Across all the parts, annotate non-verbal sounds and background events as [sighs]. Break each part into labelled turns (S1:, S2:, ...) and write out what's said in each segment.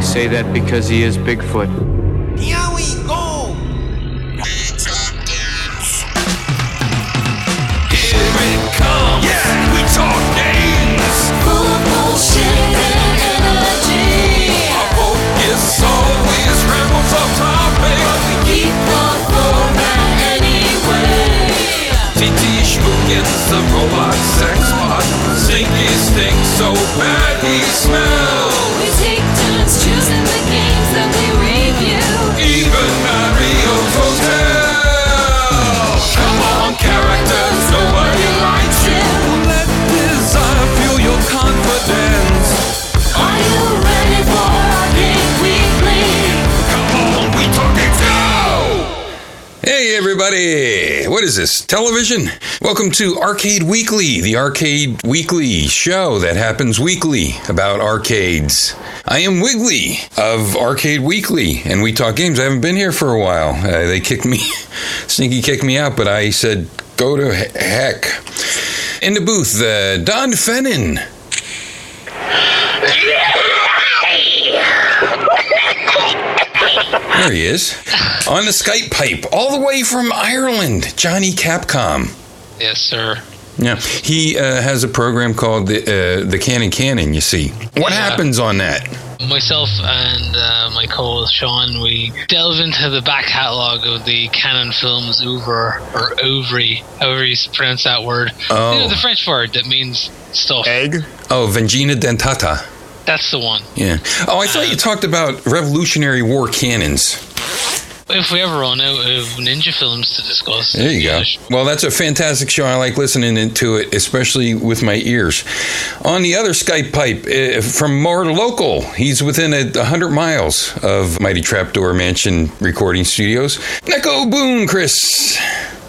S1: I say that because he is Bigfoot.
S2: Here we go!
S3: Here it comes. Yeah, we talk games.
S4: Full of bullshit and energy.
S3: Our focus always rambles off topic.
S4: but we Keep the
S3: TT Schmoogins, the robot sex bot. Stinky stinks so bad he smells.
S4: We take turns choosing the games that we review.
S5: Everybody! What is this? Television? Welcome to Arcade Weekly, the Arcade Weekly show that happens weekly about arcades. I am Wiggly of Arcade Weekly, and we talk games. I haven't been here for a while. Uh, they kicked me, [laughs] sneaky kicked me out, but I said, go to he- heck. In the booth, uh, Don Fennon. There he is. On the Skype pipe, all the way from Ireland, Johnny Capcom.
S6: Yes, sir.
S5: Yeah, he uh, has a program called the uh, the Cannon Canon. You see, what
S6: Yeah.
S5: happens on that?
S6: Myself and uh, my co-host Sean, we delve into the back catalogue of the Cannon films oeuvre or oeuvre, however you pronounce that word.
S5: Oh.
S6: You know, the French word that means stuff.
S7: Egg?
S5: Oh, Vagina Dentata.
S6: That's the one.
S5: Yeah. Oh, I thought you talked about Revolutionary War cannons.
S6: If we ever run out of ninja films to discuss,
S5: There you
S6: yeah,
S5: go.
S6: sure.
S5: Well, that's a fantastic show. I like listening to it, especially with my ears. On the other Skype pipe uh, from more local, he's within a 100 miles of Mighty Trapdoor Mansion recording studios. Neko Boone, Chris.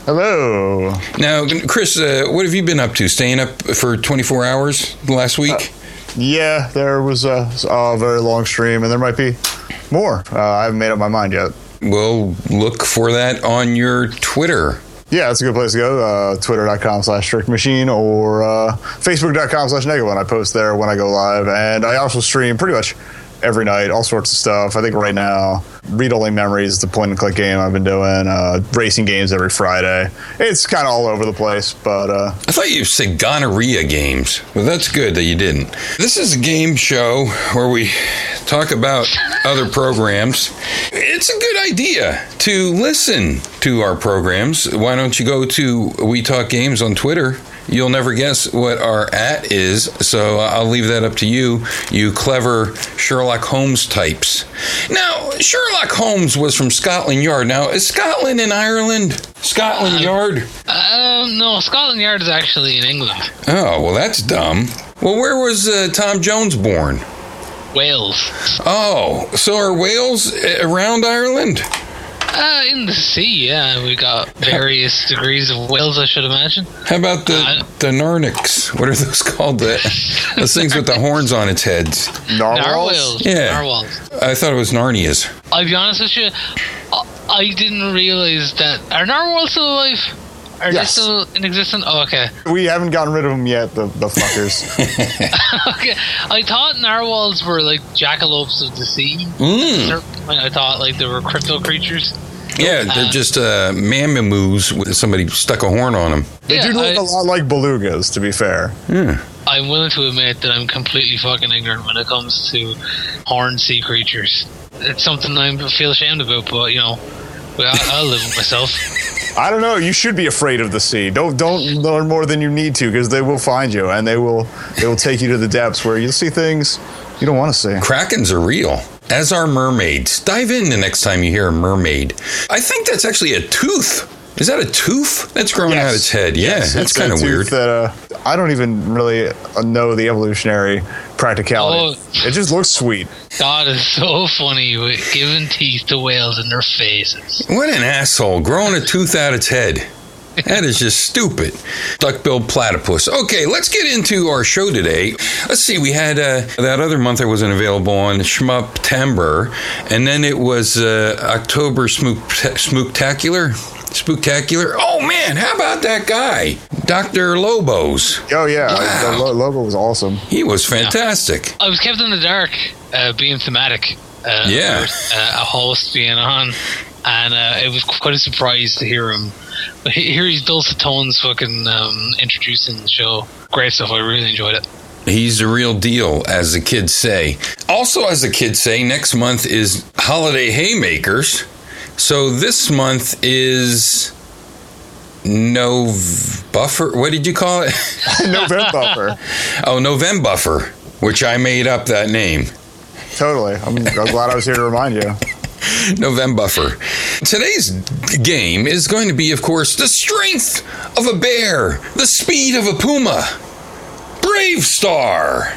S7: Hello.
S5: Now, Chris, uh, what have you been up to? Staying up for 24 hours last week?
S7: Yeah, there was a, a very long stream, and there might be more. Uh, I haven't made up my mind yet.
S5: Well, look for that on your Twitter.
S7: Yeah, that's a good place to go. Uh, Twitter.com slash strict machine or uh, Facebook.com slash negative one. I post there when I go live. And I also stream pretty much every night, all sorts of stuff. I think right now, Read Only Memories the point and click game I've been doing. Uh, racing games every Friday. It's kind of all over the place, but uh,
S5: I thought you said gonorrhea games. Well, that's good that you didn't. This is a game show where we talk about other programs. It's a good idea to listen to our programs. Why don't you go to We Talk Games on Twitter? You'll never guess what our at is, so I'll leave that up to you, you clever Sherlock Holmes types. Now, Sherlock Holmes was from Scotland Yard. Now, is Scotland in Ireland? Scotland Yard?
S6: Um, no, Scotland Yard is actually in England,
S5: Oh, well, that's dumb. Well, where was uh, Tom Jones born?
S6: Wales.
S5: Oh, so are Wales uh, around Ireland?
S6: Uh, in the sea, yeah, we got various [laughs] degrees of whales, I should imagine.
S5: How about the
S6: Uh,
S5: the Narnics? What are those called? The, [laughs] those things with the horns on its heads.
S7: narwhals?
S6: Narwhals.
S5: Yeah.
S6: Narwhals.
S5: I thought it was Narnias.
S6: I'll be honest with you, I, I didn't realize that. Are narwhals still alive? Are
S7: Yes.
S6: they still in existence? Oh, okay.
S7: We haven't gotten rid of them yet, the, the fuckers. [laughs] [laughs]
S6: okay. I thought narwhals were like jackalopes of the sea.
S5: Mm.
S6: Point, I thought like they were crypto creatures.
S5: Yeah, they're
S6: Uh,
S5: just uh, mammoos with somebody stuck a horn on them.
S7: They
S6: Yeah,
S7: do look
S6: I-
S7: a lot like belugas, to be fair.
S6: I'm willing to admit that I'm completely fucking ignorant when it comes to horned sea creatures. It's something I feel ashamed about, but you know, I, I'll live with myself. [laughs]
S7: I don't know. You should be afraid of the sea. Don't don't learn more than you need to, because they will find you and they will they will take you to the depths where you'll see things you don't want to see.
S5: Krakens are real, as are mermaids. Dive in the next time you hear a mermaid. I think that's actually a tooth. Is that a tooth that's growing out its head? Yeah,
S7: Yes,
S5: that's kind of weird.
S7: That uh, I don't even really know the evolutionary practicality.
S6: Oh.
S7: It just looks sweet.
S6: God is so funny with giving teeth to whales in their faces.
S5: What an asshole, growing a tooth out its head. That is just stupid. Duck-billed platypus. Okay, let's get into our show today. Let's see, we had uh, that other month I wasn't available on Schmuptember, and then it was uh, October Smook- Smooktacular. Spooktacular. Oh man, how about that guy, Doctor Lobos?
S7: Oh yeah,
S5: Wow.
S7: the lo- logo was awesome.
S5: He was fantastic.
S6: I was kept in the dark, uh, being thematic. Uh,
S5: Yeah.
S6: uh, a host being on, and uh, it was quite a surprise to hear him. But he- hear his dulcet tones, fucking um, introducing the show. Great stuff. I really enjoyed it.
S5: He's the real deal, as the kids say. Also, as the kids say, next month is Holiday Haymakers. So this month is no buffer. What did you call it? [laughs]
S7: November buffer.
S5: oh, November buffer, which I made up that name.
S7: Totally. I'm, I'm glad I was here to remind you.
S5: November buffer. Today's game is going to be, of course, the strength of a bear, the speed of a puma. Brave Star.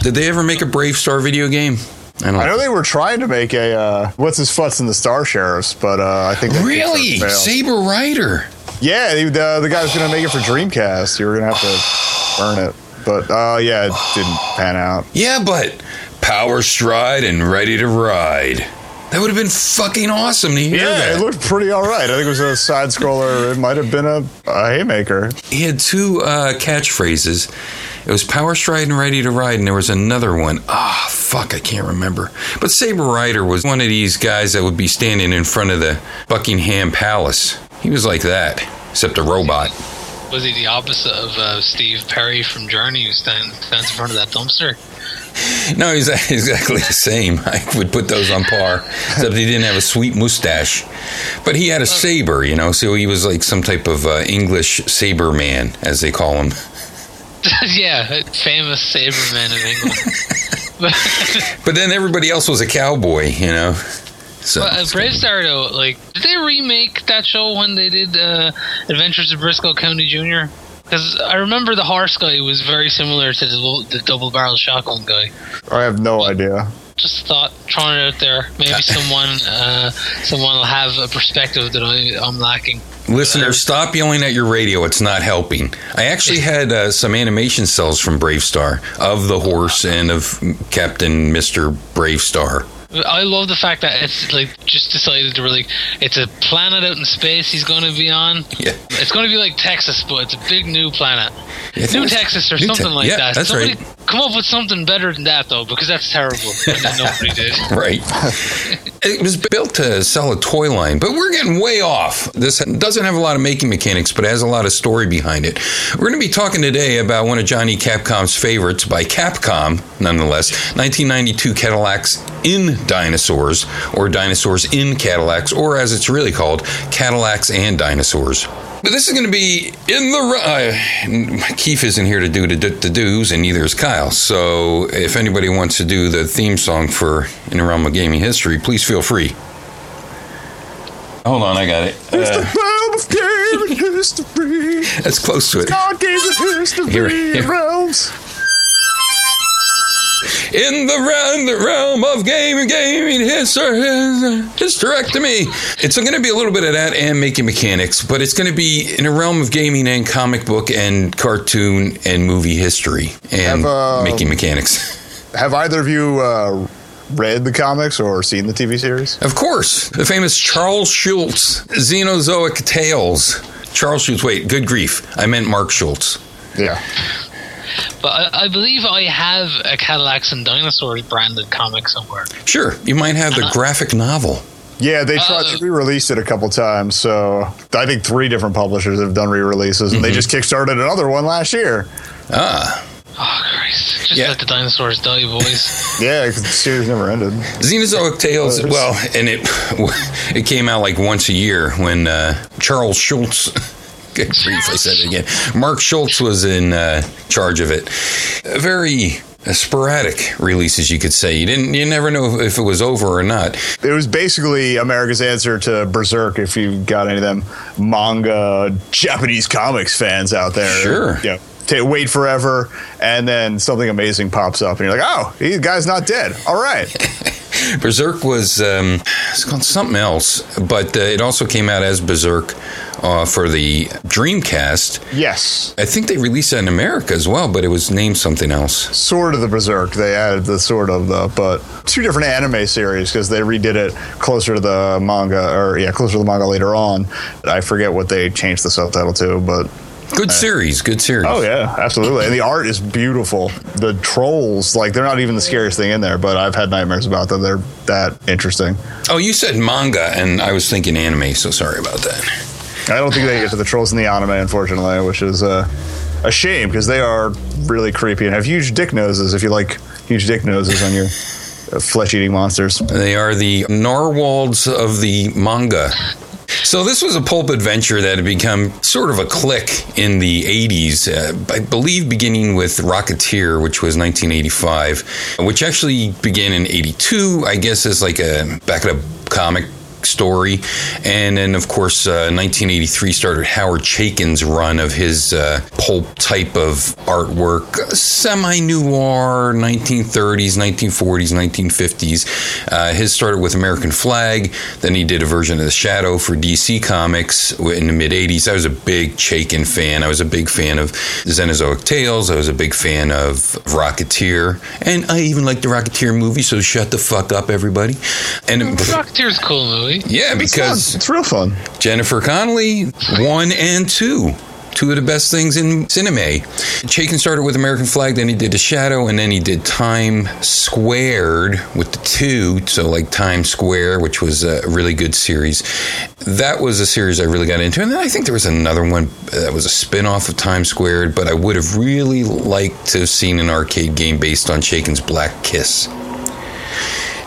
S5: Did they ever make a Brave Star video game? I don't
S7: I know they were trying to make a uh, what's his futz in the Star Sheriffs, but uh, I think that
S5: Really?
S7: Kickstarter failed.
S5: Saber Rider.
S7: Yeah, the, the the guy was gonna make it for Dreamcast. You were gonna have to earn it, but uh, yeah, it didn't pan out.
S5: Yeah, but Power Stride and Ready to Ride. That would have been fucking awesome to hear
S7: Yeah,
S5: that.
S7: it looked pretty all right. I think it was a side scroller. It might have been a, a haymaker.
S5: he had two uh, catchphrases. It was Power Stride and Ready to Ride, and there was another one. Ah, fuck, I can't remember. But Saber Rider was one of these guys that would be standing in front of the Buckingham Palace. He was like that, except a robot.
S6: Was he the opposite of uh, Steve Perry from Journey, who stands, stands in front of that dumpster?
S5: No, he's [laughs] exactly the same. [laughs] I would put those on par, except he didn't have a sweet mustache. But he had a saber, you know, so he was like some type of uh, English saber man, as they call him. [laughs]
S6: yeah, famous Saberman in England.
S5: But then everybody else was a cowboy, you know. So
S6: But uh, Brave Star though, like, did they remake that show when they did uh, Adventures of Briscoe County Jr.? Because I remember the horse guy was very similar to the, the double barrel shotgun guy.
S7: I have no idea.
S6: Just thought, throwing it out there. Maybe [laughs] someone, uh, someone will have a perspective that I, I'm lacking.
S5: Listeners, stop yelling at your radio. It's not helping. I actually had uh, some animation cells from Brave Star of the horse and of Captain Mister Brave Star.
S6: I love the fact that it's like just decided to really. It's a planet out in space he's going to be on.
S5: Yeah.
S6: It's going to be like Texas, but it's a big new planet. New Texas or
S5: New
S6: something
S5: Te-
S6: like
S5: yeah,
S6: that.
S5: that's
S6: Somebody
S5: right.
S6: come up with something better than that though, because that's terrible. [laughs] nobody did. [laughs]
S5: Right. it was built to sell a toy line, but we're getting way off. This doesn't have a lot of making mechanics, but it has a lot of story behind it. We're going to be talking today about one of Johnny Capcom's favorites by Capcom, nonetheless 1992 Cadillacs in Dinosaurs, or Dinosaurs in Cadillacs, or as it's really called, Cadillacs and Dinosaurs. But this is going to be in the. Uh, Keith isn't here to do the, the do's, and neither is Kyle. So if anybody wants to do the theme song for In the Realm of Gaming History, please feel free. Hold on, I got it. Uh,
S7: Realm of gaming history. [laughs]
S5: that's close to it.
S7: God gave the history
S5: Here- here. In the realm, the realm of gaming, gaming history, hysterectomy. It's going to be a little bit of that and making mechanics, but it's going to be in a realm of gaming and comic book and cartoon and movie history and
S7: Have, uh,
S5: making mechanics. [laughs]
S7: Have either of you uh, read the comics or seen the TV series?
S5: Of course, the famous Charles Schultz, Xenozoic Tales. Charles Schultz, wait, good grief. I meant Mark Schultz.
S7: Yeah.
S6: But I, I believe I have a Cadillacs and Dinosaurs branded comic somewhere.
S5: Sure, you might have the graphic novel.
S7: Yeah, they tried
S6: Uh,
S7: to re-release it a couple times. So I think three different publishers have done re-releases, and they just kickstarted another one last year.
S5: Ah,
S6: Oh Christ! Just
S5: Yeah.
S6: let the dinosaurs die, boys. [laughs]
S7: Yeah, 'cause the series never ended.
S5: Xenozoic Tales. Well, and it [laughs] it came out like once a year when uh, Charles Schultz. [laughs] Good [laughs] grief, I said it again. Mark Schultz was in uh, charge of it. Very sporadic releases, you could say. You didn't, you never know if it was over or not.
S7: It was basically America's answer to Berserk. If you got any of them manga Japanese comics fans out there,
S5: Sure.
S7: Yeah. To wait forever, and then something amazing pops up, and you're like, "Oh, he guy's not dead. All right." [laughs]
S5: Berserk was um, it's called something else, but uh, it also came out as Berserk uh, for the Dreamcast.
S7: Yes.
S5: I think they released that in America as well, but it was named something else.
S7: Sort of the Berserk. They added the sort of the, but two different anime series because they redid it closer to the manga, or yeah, closer to the manga later on. I forget what they changed the subtitle to, but
S5: Good series, good series.
S7: Oh yeah, absolutely. And the art is beautiful. The trolls, like they're not even the scariest thing in there, but I've had nightmares about them. They're that interesting.
S5: Oh, you said manga, and I was thinking anime, so sorry about that.
S7: I don't think they get to the trolls in the anime, unfortunately, which is uh, a shame because they are really creepy and have huge dick noses. If you like huge dick noses on your uh, flesh-eating monsters,
S5: They are the narwhals of the manga. So this was a pulp adventure that had become sort of a clique in the 80s, uh, I believe beginning with Rocketeer, which was 1985, which actually began in 82, I guess as like a back a comic story. And then, of course, uh, 1983 started Howard Chaykin's run of his uh, pulp type of artwork, semi noir, 1930s, 1940s, 1950s. Uh, his started with American Flag. Then he did a version of The Shadow for DC Comics in the mid 80s. I was a big Chaykin fan. I was a big fan of Xenozoic Tales. I was a big fan of Rocketeer. And I even liked the Rocketeer movie, so shut the fuck up, everybody. And
S6: Rocketeer's a cool movie.
S5: Yeah,
S7: it's,
S5: because
S7: it's real fun.
S5: Jennifer Connelly, one and two. Two of the best things in cinema. Chaykin started with American Flag, then he did The Shadow, and then he did Time Squared with the two. So, like Time Square, which was a really good series. That was a series I really got into. And then I think there was another one that was a spin off of Time Squared, but I would have really liked to have seen an arcade game based on Chaykin's Black Kiss.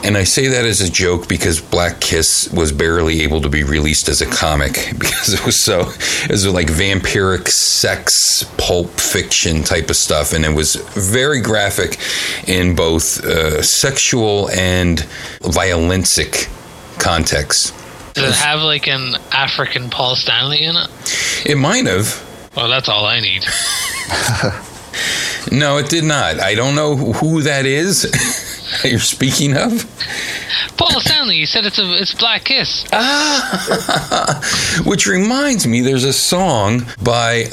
S5: And I say that as a joke because Black Kiss was barely able to be released as a comic [laughs] because it was so, it was like vampiric sex, pulp fiction type of stuff. And it was very graphic in both uh, sexual and violensic contexts.
S6: Does it have like an African Paul Stanley in it?
S5: It might have.
S6: Well, that's all I need. [laughs]
S5: No, it did not. I don't know who that is [laughs] [laughs] you're speaking of.
S6: Paul Stanley. You said it's a it's Black Kiss.
S5: Ah, [laughs] Which reminds me, there's a song by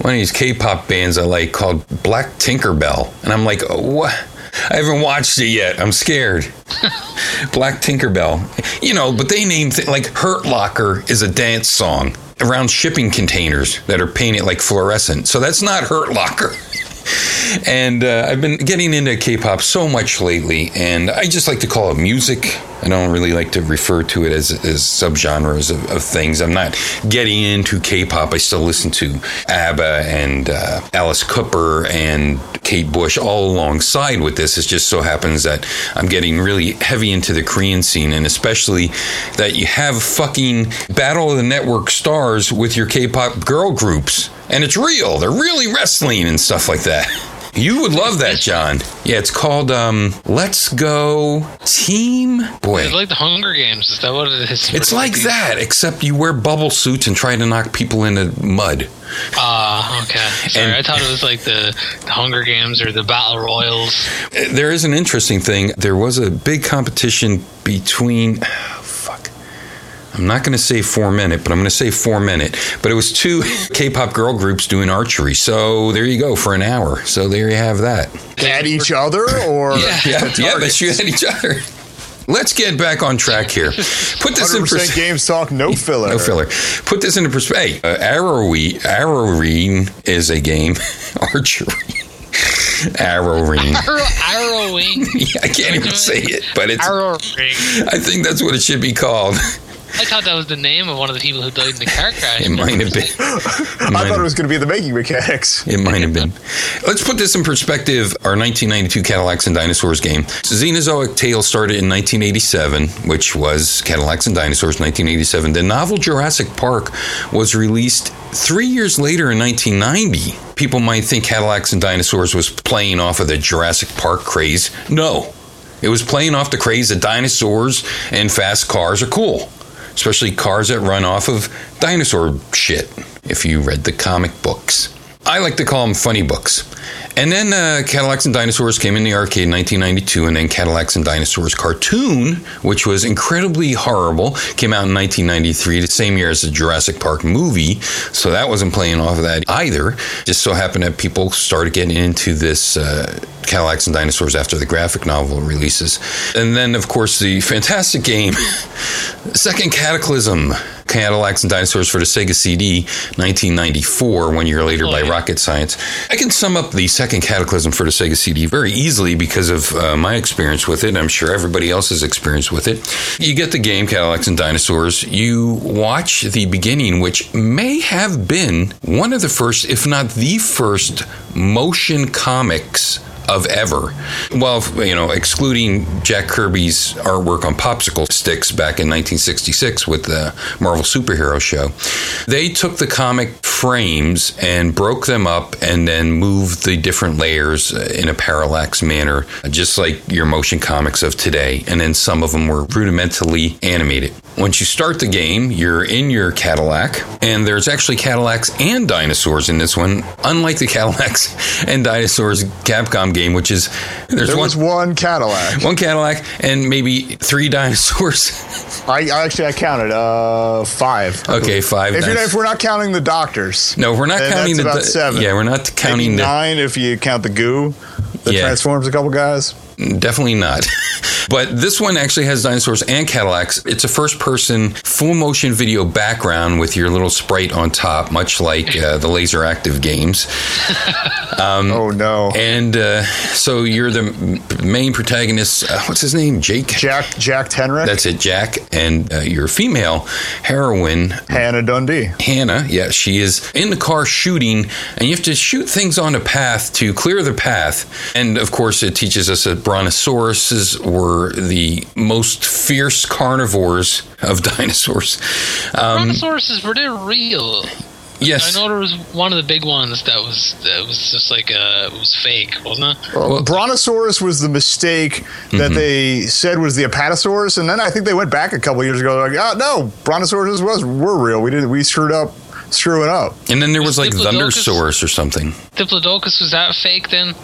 S5: one of these K-pop bands I like called Black Tinkerbell, and I'm like, what? I haven't watched it yet. I'm scared. [laughs] Black Tinkerbell, you know, but they named th- like Hurt Locker is a dance song around shipping containers that are painted like fluorescent. So that's not Hurt Locker. And uh, I've been getting into K-pop so much lately, and I just like to call it music. I don't really like to refer to it as, as subgenres of, of things. I'm not getting into K-pop. I still listen to ABBA and uh, Alice Cooper and Kate Bush all alongside with this. It just so happens that I'm getting really heavy into the Korean scene, and especially that you have fucking Battle of the Network stars with your K-pop girl groups, and it's real. They're really wrestling and stuff like that. You would love that, John. Yeah, it's called um, Let's Go Team. Boy,
S6: It's like the Hunger Games. Is that what it is?
S5: it's like that, except you wear bubble suits and try to knock people into mud.
S6: Ah, okay. Sorry,
S5: And-
S6: I thought it was like the, the Hunger Games or the Battle Royals.
S5: There is an interesting thing. There was a big competition between. Fuck. I'm not going to say four minute, but I'm going to say four minute. But it was two [laughs] K-pop girl groups doing archery. So there you go for an hour. So there you have that.
S7: At each other, or
S5: Yeah, yeah, yeah. They shoot at each other. Let's get back on track here. Put this in
S7: 100%
S5: perspective.
S7: games talk, no filler.
S5: No filler. Put this into perspective. Hey, uh, arrowy, arrowing is a game. [laughs] Archery. Arrowing.
S6: Arrow, arrowing. [laughs]
S5: Yeah, I can't even say it, but it's.
S6: Arrowing.
S5: I think that's what it should be called.
S6: I thought that was the name of one of the people who died in the car crash.
S5: It might have been. [laughs]
S7: I
S5: might
S7: thought it was going to be the making mechanics.
S5: It might have been. Let's put this in perspective. Our 1992 Cadillacs and Dinosaurs game. The Xenozoic Tales started in 1987, which was Cadillacs and Dinosaurs 1987. The novel Jurassic Park was released three years later in 1990. People might think Cadillacs and Dinosaurs was playing off of the Jurassic Park craze. No. It was playing off the craze that dinosaurs and fast cars are cool, especially cars that run off of dinosaur shit, if you read the comic books. I like to call them funny books. And then uh, Cadillacs and Dinosaurs came in the arcade in 1992, and then Cadillacs and Dinosaurs cartoon, which was incredibly horrible, came out in 1993, the same year as the Jurassic Park movie. So that wasn't playing off of that either. Just so happened that people started getting into this. Uh, Cadillacs and Dinosaurs after the graphic novel releases. And then, of course, the fantastic game, [laughs] Second Cataclysm, Cadillacs and Dinosaurs for the Sega CD, 1994, one year later by Rocket Science. I can sum up the Second Cataclysm for the Sega CD very easily because of uh, my experience with it. I'm sure everybody else's experience with it. You get the game, Cadillacs and Dinosaurs. You watch the beginning, which may have been one of the first, if not the first, motion comics of ever. Well, you know, excluding Jack Kirby's artwork on popsicle sticks back in 1966 with the Marvel Superhero Show, they took the comic frames and broke them up and then moved the different layers in a parallax manner, just like your motion comics of today. And then some of them were rudimentally animated. Once you start the game, you're in your Cadillac, and there's actually Cadillacs and dinosaurs in this one, unlike the Cadillacs [laughs] and dinosaurs Capcom game, which is there's
S7: There
S5: one,
S7: was one Cadillac. [laughs]
S5: one Cadillac and maybe three [laughs] dinosaurs.
S7: I, I actually I counted uh five.
S5: okay, five.
S7: If, you're, if we're not counting the doctors,
S5: no, we're not counting
S7: that's
S5: the
S7: about seven.
S5: Yeah, we're not counting
S7: Maybe
S5: the
S7: nine if you count the goo that
S5: Yeah.
S7: transforms a couple guys.
S5: Definitely not. [laughs] but this one actually has dinosaurs and Cadillacs. It's a first person full motion video background with your little sprite on top, much like uh, the LaserActive games. [laughs]
S7: oh no,
S5: And uh, so you're the main protagonist. Uh, what's his name? Jake?
S7: Jack Jack Tenrec,
S5: That's it, Jack. And uh, your female heroine,
S7: Hannah Dundee.
S5: Hannah, yeah, she is in the car shooting, and you have to shoot things on a path to clear the path. And of course, it teaches us that brontosauruses were the most fierce carnivores of [laughs] dinosaurs. Um,
S6: Brontosauruses were they real?
S5: yes.
S6: I know there was one of the big ones that was that was just like uh, it was fake, wasn't it?
S7: Well, Brontosaurus was the mistake
S5: Mm-hmm.
S7: that they said was the Apatosaurus, and then I think they went back a couple years ago. Like, oh no, Brontosaurus was were real. We did we screwed up, screwing up.
S5: And then there was like
S6: Diplodocus?
S5: Thundersaurus or something.
S6: Diplodocus was that fake then?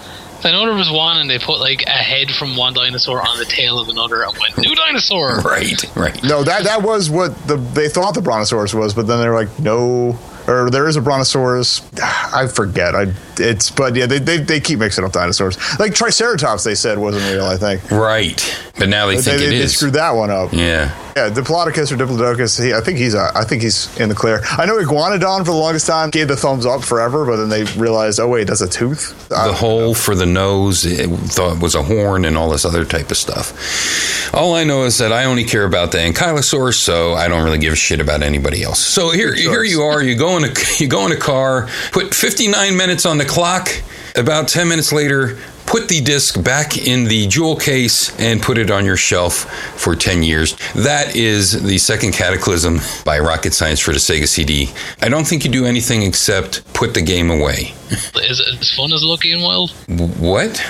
S6: I know there was one, and they put like a head from one dinosaur on the tail of another, and went new dinosaur.
S5: Right, right.
S7: No, that that was what the they thought the Brontosaurus was, but then they were like, no, or there is a Brontosaurus. [sighs] I forget. I it's but yeah, they they, they keep mixing up dinosaurs. Like Triceratops, they said wasn't real. I think
S5: Right. But now they
S7: they,
S5: think
S7: they,
S5: it
S7: they
S5: is.
S7: screwed that one up.
S5: Yeah.
S7: Yeah, Diplodocus or Diplodocus. He, I think he's uh, I think he's in the clear. I know Iguanodon for the longest time gave the thumbs up forever, but then they realized, oh wait, that's a tooth. I
S5: the hole for the nose it thought was a horn and all this other type of stuff. All I know is that I only care about the ankylosaurus, so I don't really give a shit about anybody else. So here, here you are. You go in a [laughs] you go in a car, put 59 minutes on the clock. About 10 minutes later, put the disc back in the jewel case and put it on your shelf for 10 years. That is the second cataclysm by Rocket Science for the Sega CD. I don't think you do anything except put the game away. [laughs]
S6: Is it as fun as Lucky and Wild?
S5: What?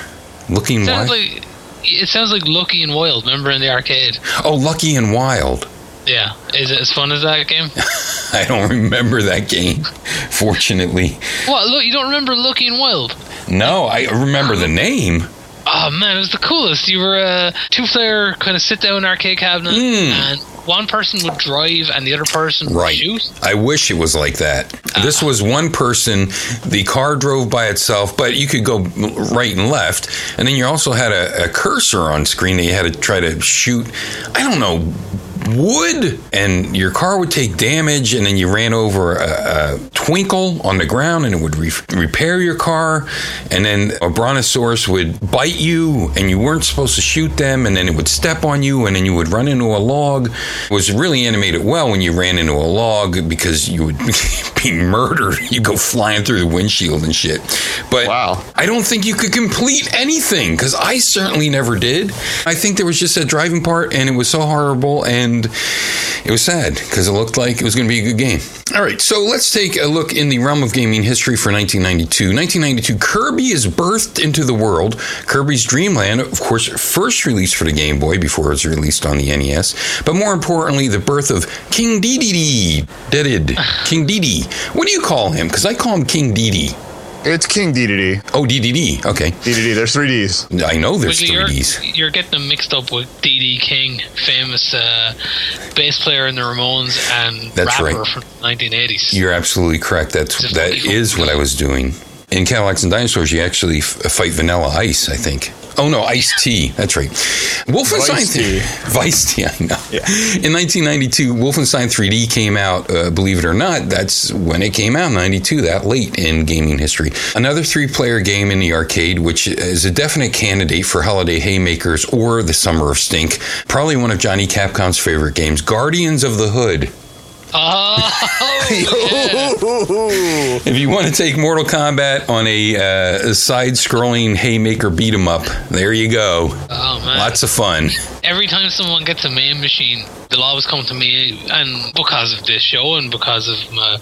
S5: Looking what?
S6: like it sounds like Lucky and Wild. Remember in the arcade?
S5: oh, Lucky and Wild.
S6: Yeah. Is it as fun as that game? [laughs]
S5: I don't remember that game, fortunately.
S6: what? Look, you don't remember Lucky and Wild?
S5: No, I remember the name.
S6: Oh man, it was the coolest. You were a two-player kind of sit-down arcade cabinet, hmm. and one person would drive and the other person would
S5: Right.
S6: shoot.
S5: I wish it was like that. This was one person. The car drove by itself, but you could go right and left. And then you also had a, a cursor on screen that you had to try to shoot. I don't know. Wood and your car would take damage, and then you ran over a, a twinkle on the ground, and it would re- repair your car. And then a brontosaurus would bite you, and you weren't supposed to shoot them, and then it would step on you, and then you would run into a log. It was really animated well when you ran into a log because you would [laughs] be murdered. You go flying through the windshield and shit. But
S7: Wow.
S5: I don't think you could complete anything because I certainly never did. I think there was just a driving part, and it was so horrible, and it was sad because it looked like it was going to be a good game. All right, so let's take a look in the realm of gaming history for 1992. 1992, Kirby is birthed into the world. Kirby's Dream Land, of course, first released for the Game Boy before it was released on the NES. But more importantly, the birth of King Dedede. Dedede. King Dedede. What do you call him? Because I call him King Dedede.
S7: It's King DDD.
S5: Oh, DDD. Okay.
S7: DDD. There's three Ds.
S5: I know there's
S6: Wiggy, you're,
S5: 3Ds.
S6: you're getting them mixed up with D.D. King, famous uh, bass player in the Ramones and
S5: That's
S6: rapper
S5: right.
S6: from the 1980s.
S5: You're absolutely correct. That's
S6: Just
S5: that
S6: like-
S5: is what I was doing. In Cadillacs and Dinosaurs, you actually f- fight Vanilla Ice, I think. Oh no, Ice T. That's right. Wolfenstein
S7: Vice T. [laughs]
S5: Vice T. I know.
S7: Yeah.
S5: In 1992, Wolfenstein 3D came out. Uh, believe it or not, that's when it came out. 92. That late in gaming history. Another three-player game in the arcade, which is a definite candidate for Holiday Haymakers or the Summer of Stink. Probably one of Johnny Capcom's favorite games, Guardians of the Hood.
S6: Oh, [laughs] yeah.
S5: If you want to take Mortal Kombat on a, uh, a side-scrolling haymaker beat 'em up, there you go.
S6: oh man!
S5: Lots of fun.
S6: Every time someone gets a man machine, they'll always come to me, and because of this show and because of my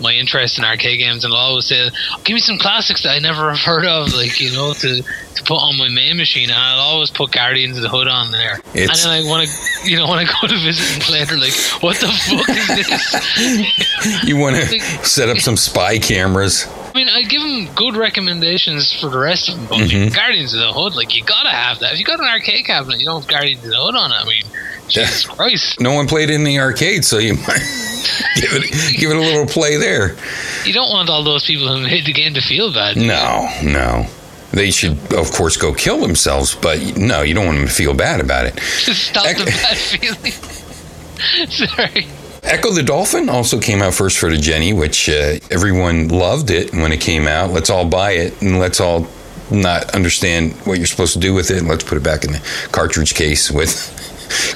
S6: my interest in arcade games, and they'll always say, "Give me some classics that I never have heard of, like you know, to to put on my main machine." And I'll always put Guardians of the Hood on there,
S5: It's-
S6: and then I want to, you know, when I go to visit and play, they're like, "What the fuck is this?" [laughs]
S5: You want to set up some spy cameras.
S6: I mean, I give them good recommendations for the rest of them, but
S5: Mm-hmm.
S6: Guardians of the Hood, like you gotta have that. If you got an arcade cabinet, you don't have Guardians of the Hood on it. I mean, Jesus Christ,
S5: No one played in the arcade, so you might [laughs] give it give it a little play there.
S6: you don't want all those people who made the game to feel bad.
S5: No, no. They should, of course, go kill themselves, but no, you don't want them to feel bad about it. [laughs]
S6: Stop
S5: Ec-
S6: the bad feeling. [laughs] Sorry.
S5: Ecco the Dolphin also came out first for the Jenny, which uh, everyone loved it when it came out. Let's all buy it and let's all not understand what you're supposed to do with it. And let's put it back in the cartridge case with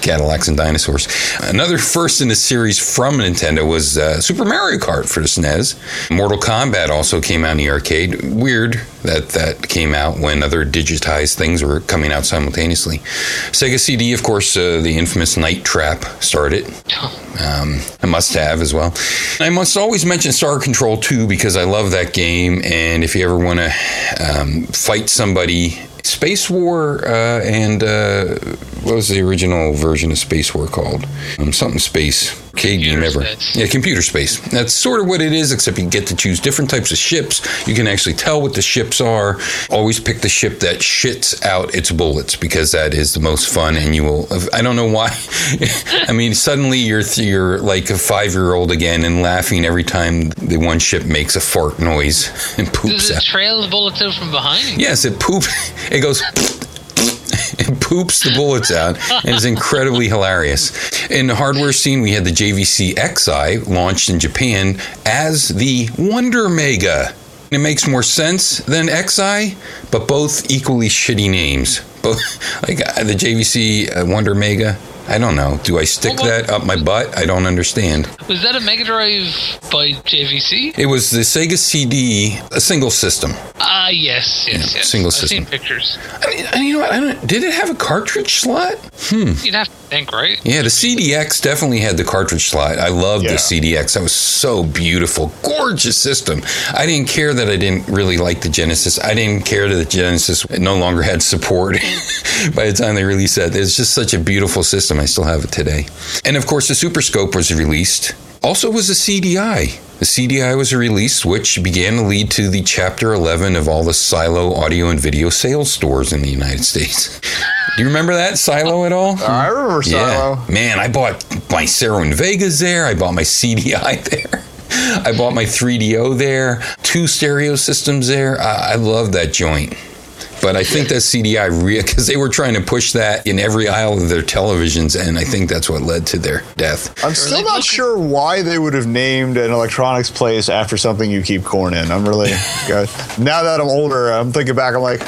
S5: Cadillacs and dinosaurs. Another first in the series from Nintendo was uh, Super Mario Kart for the SNES. Mortal Kombat also came out in the arcade. Weird that that came out when other digitized things were coming out simultaneously. Sega CD, of course, uh, the infamous Night Trap started. Um, a must have as well. I must always mention Star Control 2 because I love that game. And if you ever want to um, fight somebody, Space War uh, and uh, what was the original version of Space War called? Um, something Space. Game
S6: Computer
S5: ever.
S6: space.
S5: Yeah, computer space. That's sort of what it is, except you get to choose different types of ships. You can actually tell what the ships are. Always pick the ship that shits out its bullets because that is the most fun. And you will. Uh, I don't know why. [laughs] I mean, suddenly you're you're like a five year old again and laughing every time the one ship makes a fart noise [laughs] and poops
S6: Does it
S5: out.
S6: trail the bullets out from behind?
S5: Yes, it poops. [laughs] It goes. [laughs] It poops the bullets out and is incredibly hilarious. In the hardware scene, we had the JVC X'Eye launched in Japan as the Wonder Mega. It makes more sense than X'Eye, but both equally shitty names. Both like uh, the JVC uh, Wonder Mega. I don't know. Do I stick
S6: Well, what-
S5: that up my butt? I don't understand.
S6: Was that a Mega Drive by JVC?
S5: It was the Sega CD, a single system.
S6: Ah, yes, yes,
S5: Yeah,
S6: yes.
S5: single
S6: I've
S5: system.
S6: seen pictures.
S5: I mean, and you know what? I don't, did it have a cartridge slot? Hmm.
S6: You'd have to think, right?
S5: Yeah, the CDX definitely had the cartridge slot. I loved
S7: Yeah.
S5: the CDX. That was so beautiful. Gorgeous system. I didn't care that I didn't really like the Genesis. I didn't care that the Genesis no longer had support [laughs] [laughs] by the time they released that. It's just such a beautiful system. I still have it today. And of course, the Super Scope was released. Also was the CDI. The CDI was released, which began to lead to the Chapter 11 of all the Silo audio and video sales stores in the United States. [laughs] Do you remember that Silo at all?
S7: I remember Silo.
S5: Yeah, man, I bought my Cero and Vegas there. I bought my CDI [laughs] there. I bought my 3DO there. Two stereo systems there. I, I love that joint. But I think that CDI, because [laughs] they were trying to push that in every aisle of their televisions, and I think that's what led to their death.
S7: I'm still not sure why they would have named an electronics place after something you keep corn in. I'm really [laughs] good. Now that I'm older, I'm thinking back. I'm like,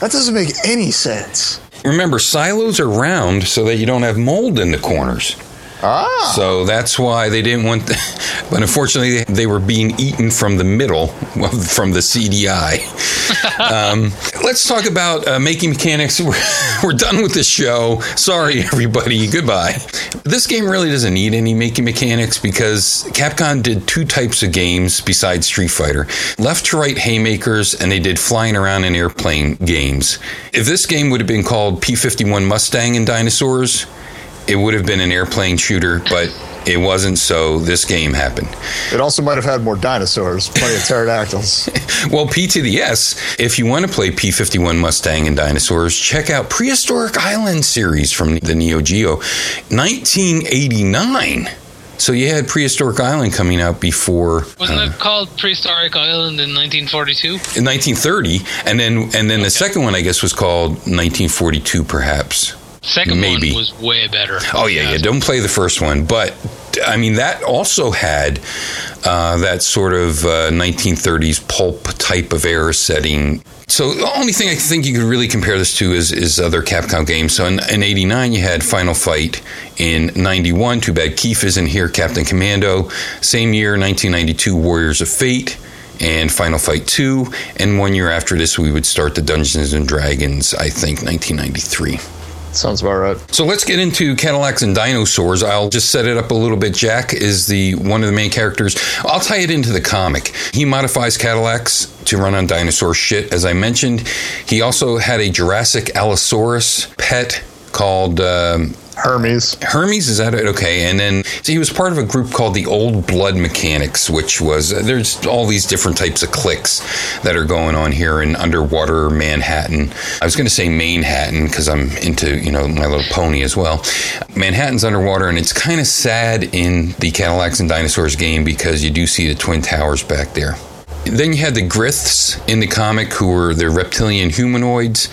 S7: that doesn't make any sense.
S5: Remember, silos are round so that you don't have mold in the corners.
S7: Ah,
S5: So that's why they didn't want. The, [laughs] but unfortunately, they were being eaten from the middle, from the CDI. [laughs] Um, let's talk about uh, making mechanics. [laughs] We're, we're done with this show. Sorry, everybody. Goodbye. This game really doesn't need any making mechanics because Capcom did two types of games besides Street Fighter left to right haymakers, and they did flying around in airplane games. If this game would have been called P 51 Mustang and Dinosaurs, it would have been an airplane shooter, but it wasn't, so this game happened.
S7: It also might have had more dinosaurs, plenty of [laughs] pterodactyls.
S5: Well, P to the S, if you want to play P 51 Mustang and dinosaurs, check out Prehistoric Island series from the Neo Geo, 1989. So you had Prehistoric Island coming out before
S6: Wasn't
S5: uh,
S6: it called Prehistoric Island in 1942?
S5: in 1930, and then and then the second one I guess was called 1942, perhaps.
S6: Second
S5: Maybe.
S6: one was way better.
S5: Oh yeah, yeah. Don't play the first one, but I mean that also had uh, that sort of uh, 1930s pulp type of era setting. So the only thing I think you could really compare this to is, is other Capcom games. So in, in '89 you had Final Fight. In '91, too bad Keith isn't here. Captain Commando. Same year, 1992, Warriors of Fate. And Final Fight 2, and one year after this, we would start the Dungeons and Dragons. I think 1993.
S7: Sounds about right.
S5: So let's get into Cadillacs and dinosaurs. I'll just set it up a little bit. Jack is the one of the main characters. I'll tie it into the comic. He modifies Cadillacs to run on dinosaur shit, as I mentioned. He also had a Jurassic Allosaurus pet called um,
S7: Hermes.
S5: Hermes. Is that it? Okay. And then so he was part of a group called the Old Blood Mechanics, which was uh, there's all these different types of cliques that are going on here in underwater Manhattan. I was going to say Manhattan because I'm into you know My Little Pony as well. Manhattan's underwater, and it's kind of sad in the Cadillacs and Dinosaurs game because you do see the Twin Towers back there. Then you had the Griths in the comic, who were the reptilian humanoids,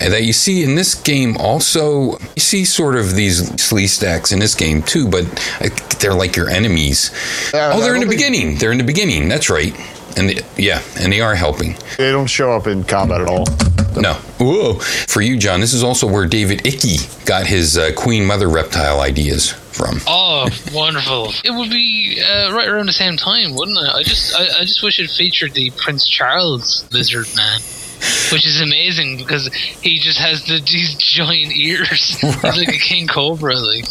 S5: and that you see in this game. Also, you see sort of these Sleestaks in this game too, but uh, they're like your enemies.
S7: Yeah,
S5: oh, they're in the beginning. They're in the beginning. That's right. And the, yeah, and they are helping.
S7: They don't show up in combat at all.
S5: No. Whoa. For you, John, this is also where David Icke got his uh, Queen Mother reptile ideas from.
S6: Oh, wonderful! [laughs] It would be uh, right around the same time, wouldn't it? I just, I, I just wish it featured the Prince Charles lizard man, which is amazing because he just has the, these giant ears. [laughs] He's like a king cobra. Like,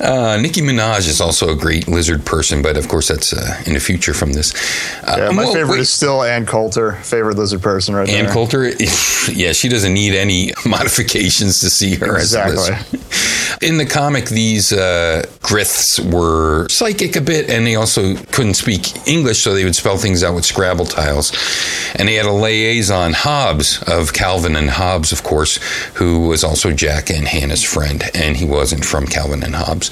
S5: Uh, Nicki Minaj is also a great lizard person, but of course that's uh, in the future from this. Uh,
S7: Yeah, my
S5: well,
S7: favorite
S5: wait,
S7: is still Ann Coulter, favorite lizard person right
S5: Ann
S7: there.
S5: Coulter, [laughs] yeah, she doesn't need any [laughs] modifications to see her
S7: Exactly.
S5: as a lizard. In the comic, these uh, Griths were psychic a bit, and they also couldn't speak English, so they would spell things out with Scrabble tiles. And they had a liaison, Hobbs, of Calvin and Hobbes, of course, who was also Jack and Hannah's friend, and he wasn't from Calvin and Hobbes.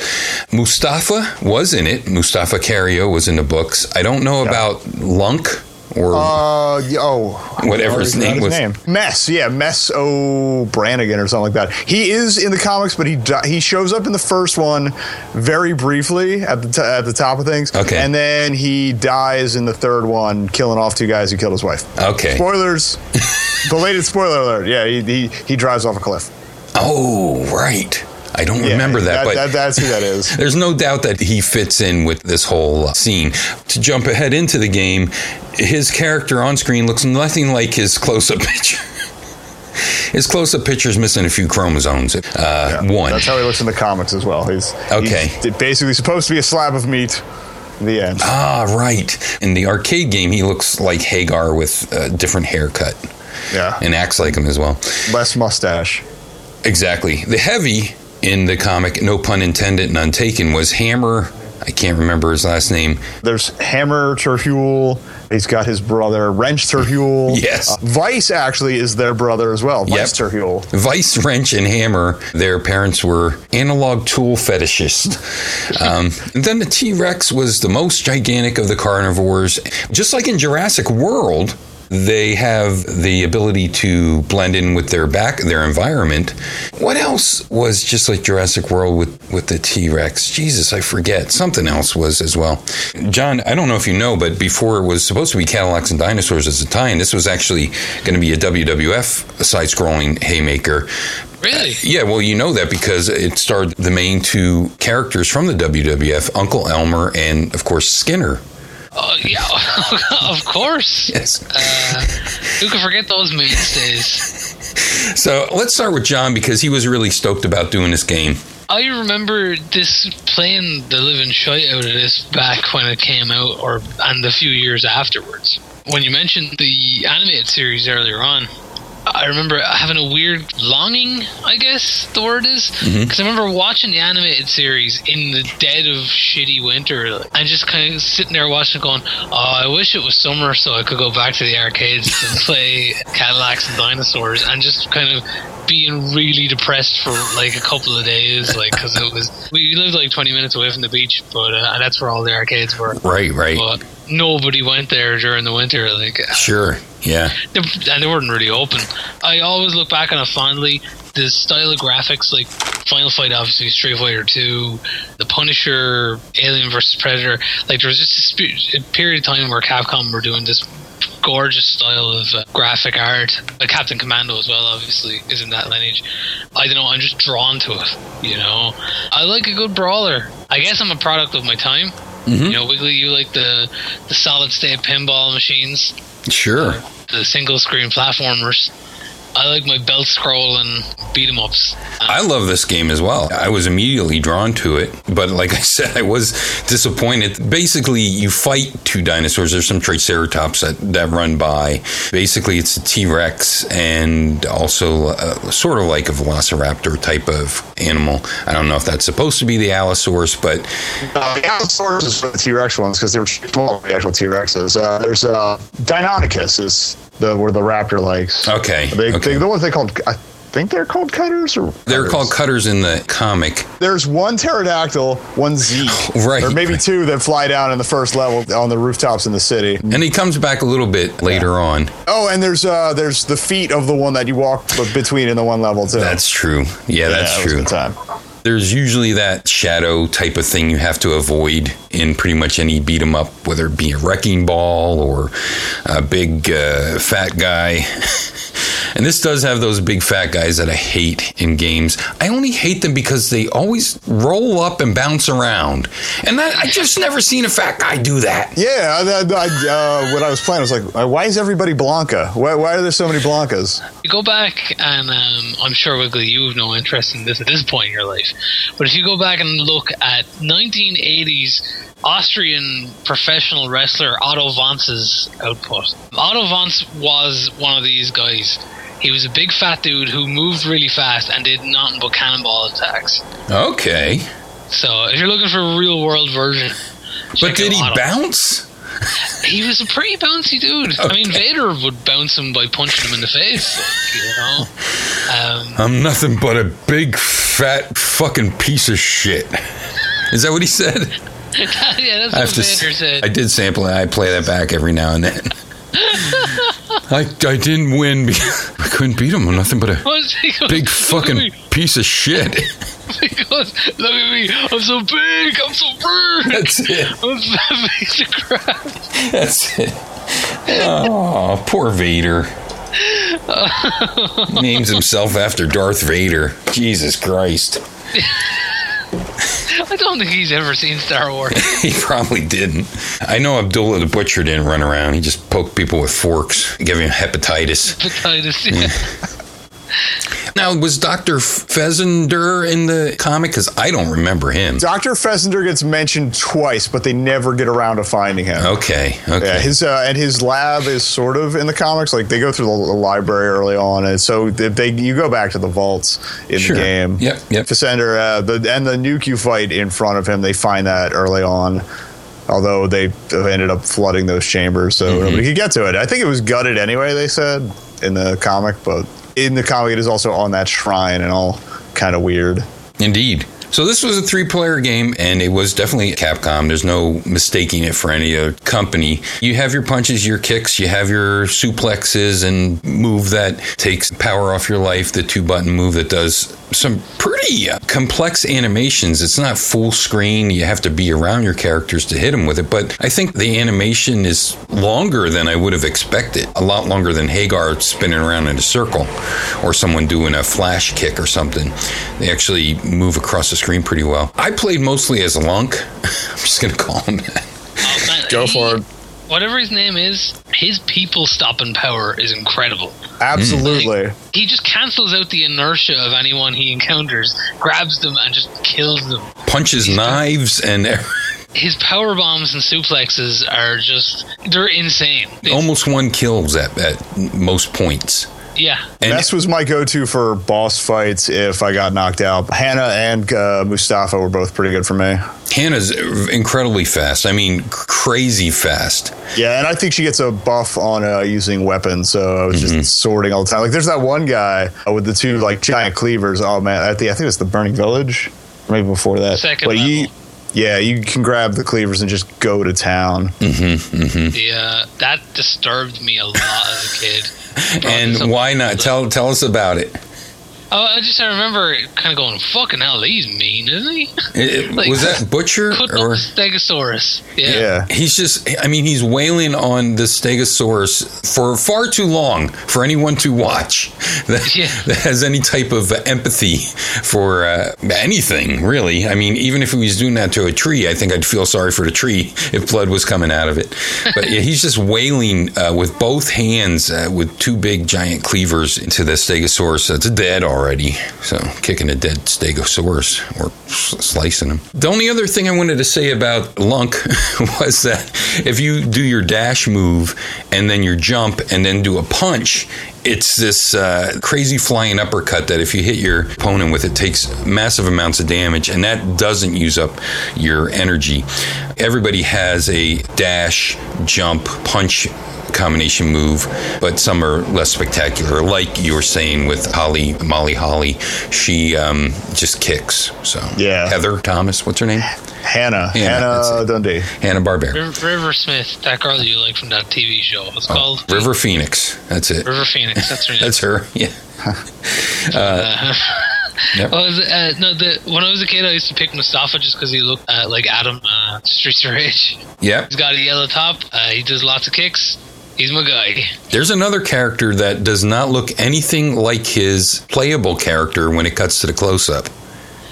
S5: Mustafa was in it. Mustafa Cairo was in the books. I don't know about Lunk or
S7: Uh, oh,
S5: Whatever his name was.
S7: Mess, yeah, Mess O'Branigan or something like that. He is in the comics, but he he shows up in the first one very briefly at the t- at the top of things.
S5: Okay.
S7: and then he dies in the third one, killing off two guys who killed his wife.
S5: Okay.
S7: Spoilers. [laughs] Belated spoiler alert. Yeah, he, he he drives off a cliff.
S5: Oh, right. I don't
S7: Yeah,
S5: remember that, but
S7: that's who that is. [laughs]
S5: there's no doubt that he fits in with this whole scene. To jump ahead into the game, his character on screen looks nothing like his close-up [laughs] picture. His close-up picture is missing a few chromosomes. Uh,
S7: Yeah,
S5: one.
S7: That's how he looks in the comics as well. He's
S5: Okay.
S7: He's basically supposed to be a slab of meat. The end.
S5: ah, right. In the arcade game, he looks like Haggar with a different haircut
S7: Yeah.
S5: and acts like him as well.
S7: Less mustache.
S5: Exactly. The heavy in the comic, no pun intended, none taken, was Hammer. I can't remember his last name.
S7: There's Hammer Terhune. He's got his brother Wrench Terhune. [laughs]
S5: Yes.
S7: Uh, Vice actually is their brother as well. Vice
S5: Yep.
S7: Terhune.
S5: Vice Wrench and Hammer, their parents were analog tool fetishists. [laughs] Um, and then the T Rex was the most gigantic of the carnivores. Just like in Jurassic World, they have the ability to blend in with their back, their environment. What else was just like Jurassic World with, with the T Rex? Jesus, I forget. Something else was as well. John, I don't know if you know, but before it was supposed to be Cadillacs and Dinosaurs as a tie in, this was actually going to be a WWF side scrolling haymaker.
S6: really?
S5: Uh, yeah, well, you know that because it starred the main two characters from the WWF, Uncle Elmer and, of course, Skinner.
S6: Oh, yeah, [laughs] of course.
S5: Yes.
S6: Uh, who could forget those mainstays? [laughs]
S5: So let's start with John because he was really stoked about doing this game.
S6: I remember this playing the living shite out of this back when it came out, or and a few years afterwards. When you mentioned the animated series earlier on, I remember having a weird longing, I guess the word is,
S5: Mm-hmm.
S6: because I remember watching the animated series in the dead of shitty winter and just kind of sitting there watching, going, "Oh, I wish it was summer so I could go back to the arcades and [laughs] play Cadillacs and dinosaurs," and just kind of being really depressed for like a couple of days, like because it was we lived like twenty minutes away from the beach, but uh, that's where all the arcades were.
S5: Right, right.
S6: But nobody went there during the winter, like
S5: Sure. Yeah.
S6: they, and they weren't really open. I always look back on it fondly. The style of graphics, like Final Fight, obviously Street Fighter Two, The Punisher, Alien vs Predator. Like there was just a period of time where Capcom were doing this gorgeous style of uh, graphic art. Like Captain Commando as well, obviously, is in that lineage. I don't know. I'm just drawn to it. You know, I like a good brawler. I guess I'm a product of my time. Mm-hmm. You know, Wiggly, you like the the solid state pinball machines
S5: Sure.
S6: the single screen platformers. I like my belt scroll and beat 'em ups.
S5: I love this game as well. I was immediately drawn to it, but like I [laughs] said, I was disappointed. Basically, you fight two dinosaurs. There's some Triceratops that, that run by. Basically, it's a T Rex and also uh sort of like a Velociraptor type of animal. I don't know if that's supposed to be the Allosaurus, but
S7: Uh, the Allosaurus is for the T Rex ones because they were small, the actual T Rexes. Uh, there's uh, Deinonychus is the where the raptor likes.
S5: okay.
S7: They,
S5: okay.
S7: they, the ones they called, I think they're called cutters or
S5: They're called cutters in the comic.
S7: There's one pterodactyl, one Zeke, [laughs]
S5: Right.
S7: or maybe two that fly down in the first level on the rooftops in the city.
S5: And he comes back a little bit later on.
S7: Oh, and there's uh, there's the feet of the one that you walk between in the one level too.
S5: That's true. Yeah,
S7: Yeah,
S5: that's
S7: that was a
S5: true.
S7: good time.
S5: There's usually that shadow type of thing you have to avoid in pretty much any beat 'em up, whether it be a wrecking ball or a big uh, fat guy. [laughs] and this does have those big fat guys that I hate in games. I only hate them because they always roll up and bounce around, and that, I just never seen a fat guy do that.
S7: Yeah, I, I, uh, when I was playing, I was like, uh, why is everybody Blanka? Why, why are there so many Blankas?
S6: You go back, and um, I'm sure Wiggly, you have no interest in this at this point in your life. But if you go back and look at 1980s Austrian professional wrestler Otto Wanz's output, Otto Wanz was one of these guys. He was a big fat dude who moved really fast and did nothing but cannonball attacks.
S5: Okay,
S6: So if you're looking for a real world version,
S5: but did he bounce?
S6: He was a pretty bouncy dude. I mean, Vader would bounce him by punching him in the face, like, you know. Um,
S5: I'm nothing but a big fat fucking piece of shit. Is that what he said? [laughs]
S6: yeah, that's
S5: I
S6: what. Vader
S5: s-
S6: said.
S5: I did sample it. I play that back every now and then. [laughs] I, I didn't win because [laughs] I couldn't beat him. I'm nothing but a big fucking piece of shit. [laughs]
S6: Goes, look at me. I'm so big. I'm so big.
S5: That's it. [laughs]
S6: I'm a fat piece of crap.
S5: That's it. Oh, poor Vader. Names himself after Darth Vader. Jesus Christ. [laughs]
S6: I don't think he's ever seen Star Wars. [laughs]
S5: He probably didn't. I know Abdullah the Butcher didn't run around. He just poked people with forks, him hepatitis.
S6: Hepatitis. Mm. Yeah. [laughs]
S5: Now, was Dr. Fessenden in the comic? Because I don't remember him.
S7: Dr. Fessenden gets mentioned twice, but they never get around to finding him.
S5: Okay, okay.
S7: Yeah, his uh, and his lab is sort of in the comics. Like they go through the, the library early on, and so they you go back to the vaults in
S5: Sure.
S7: the game.
S5: Yep, yep.
S7: Fessenden, uh, the and the nuke you fight in front of him, they find that early on. Although they ended up flooding those chambers, so
S5: Mm-hmm.
S7: nobody could get to it. I think it was gutted anyway. They said in the comic, but in the comic, it is also on that shrine and all kind of weird.
S5: Indeed. So this was a three-player game, and it was definitely Capcom. There's no mistaking it for any other company. You have your punches, your kicks, you have your suplexes, and move that takes power off your life. The two-button move that does some pretty uh, complex animations. It's not full screen. You have to be around your characters to hit them with it. But I think the animation is longer than I would have expected. A lot longer than Haggar spinning around in a circle, or someone doing a flash kick or something. They actually move across the screen pretty well. I played mostly as lunk. [laughs] I'm just gonna call him that.
S6: Oh,
S7: Go
S6: he-
S7: for it.
S6: Whatever his name is, his people stopping power is incredible.
S7: Absolutely.
S6: He just cancels out the inertia of anyone he encounters, grabs them, and just kills them.
S5: Punches knives and [laughs]
S6: His power bombs and suplexes are just, they're insane. They-
S5: almost one kills at, at most points.
S6: Yeah.
S5: And
S7: Mess was my go-to for boss fights if I got knocked out. Hannah and uh, Mustafa were both pretty good for me.
S5: Hannah's incredibly fast. I mean, crazy fast.
S7: Yeah, and I think she gets a buff on uh, using weapons, so I was
S5: Mm-hmm.
S7: just sorting all the time. Like, there's that one guy uh, with the two like giant cleavers. Oh man, I think I think it's the Burning Village, maybe before that.
S6: Second
S7: but you,
S6: level.
S7: Yeah, you can grab the cleavers and just go to town. Mm-hmm, mm-hmm.
S6: Yeah, that disturbed me a lot as a kid. [laughs]
S5: And why not? Tell tell us about it.
S6: Oh, I just I remember kind of going, "Fucking hell, he's mean, isn't he?"
S5: It- [laughs]
S6: Like,
S5: was that Butcher or?
S6: Stegosaurus. Yeah.
S7: Yeah.
S5: He's just, I mean, he's wailing on the Stegosaurus for far too long for anyone to watch [laughs] that,
S6: Yeah.
S5: that has any type of empathy for uh, anything, really. I mean, even if he was doing that to a tree, I think I'd feel sorry for the tree if blood was coming out of it. [laughs] But yeah, he's just wailing uh, with both hands uh, with two big giant cleavers into the Stegosaurus that's dead already. So, kicking a dead Stegosaurus or slicing them. The only other thing I wanted to say about Lunk [laughs] was that if you do your dash move and then your jump and then do a punch, it's this uh, crazy flying uppercut that if you hit your opponent with, it takes massive amounts of damage, and that doesn't use up your energy. Everybody has a dash, jump, punch combination move, but some are less spectacular. Like you were saying with Holly, Molly Holly, she um, just kicks. So
S7: Yeah.
S5: Heather Thomas, what's her name?
S7: Hannah,
S5: Yeah, that's
S7: Hannah. Dundee.
S5: Hannah Barbera.
S6: River, River Smith, that girl that you like from that TV show. It's it called?
S5: Oh, River Phoenix. That's it.
S6: River Phoenix. That's her [laughs] name.
S5: That's her. Yeah. Yep.
S6: Oh, is it, uh, no, the, when I was a kid, I used to pick Mustafa just because he looked uh, like Adam, uh, Streets of Rage.
S5: Yeah,
S6: He's got a yellow top. Uh, he does lots of kicks. He's my guy.
S5: There's another character that does not look anything like his playable character when it cuts to the close up.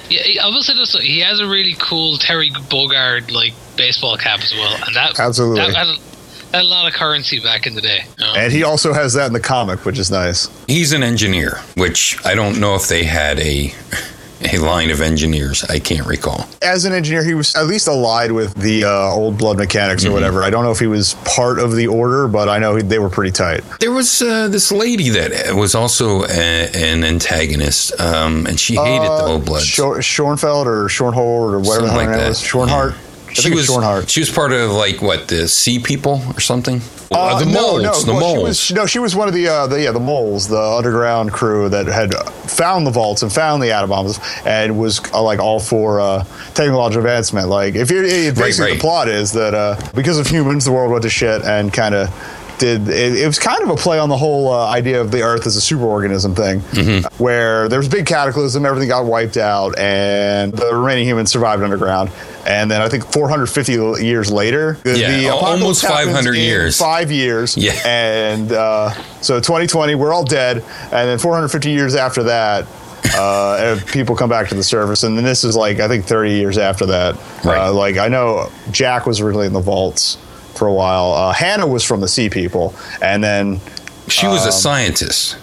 S6: Yeah, I will say this: he has a really cool Terry Bogard like baseball cap as well, and that
S7: Absolutely.
S6: that had, had a lot of currency back in the day. you know.
S7: And he also has that in the comic, which is nice.
S5: He's an engineer, which I don't know if they had a a line of engineers. I can't recall.
S7: As an engineer, he was at least allied with the uh, old blood mechanics or
S5: Mm-hmm.
S7: whatever. I don't know if he was part of the order, but I know he, they were pretty tight.
S5: There was uh, this lady that was also a, an antagonist, um, and she hated the old blood.
S7: Shor- Schornfeld or Schornhold or whatever
S5: Something
S7: her
S5: like
S7: name
S5: that.
S7: was. Schornhart. I
S5: She was
S7: it's Schornhart.
S5: she was part of like what the sea people or something.
S7: Uh,
S5: the moles,
S7: no,
S5: the
S7: well,
S5: moles.
S7: She was, no, she was one of the, uh, the yeah the moles, the underground crew that had found the vaults and found the atom bombs and was uh, like all for uh, technological advancement. Like if you're basically
S5: right.
S7: the plot is that uh, because of humans, the world went to shit and kind of. Did it, it was kind of a play on the whole uh, idea of the Earth as a superorganism thing,
S5: Mm-hmm.
S7: where there was a big cataclysm, everything got wiped out, and the remaining humans survived underground. And then I think 450 years later, the,
S5: Yeah,
S7: the
S5: almost
S7: happens
S5: 500
S7: in
S5: years.
S7: Five years.
S5: Yeah.
S7: And uh, so 2020, we're all dead. And then 450 years after that, uh, [laughs] people come back to the surface. And then this is like, I think 30 years after that.
S5: Right.
S7: Uh, like, I know Jack was originally in the vaults for a while. Uh, Hannah was from the Sea People. And then,
S5: she
S7: um,
S5: was a scientist.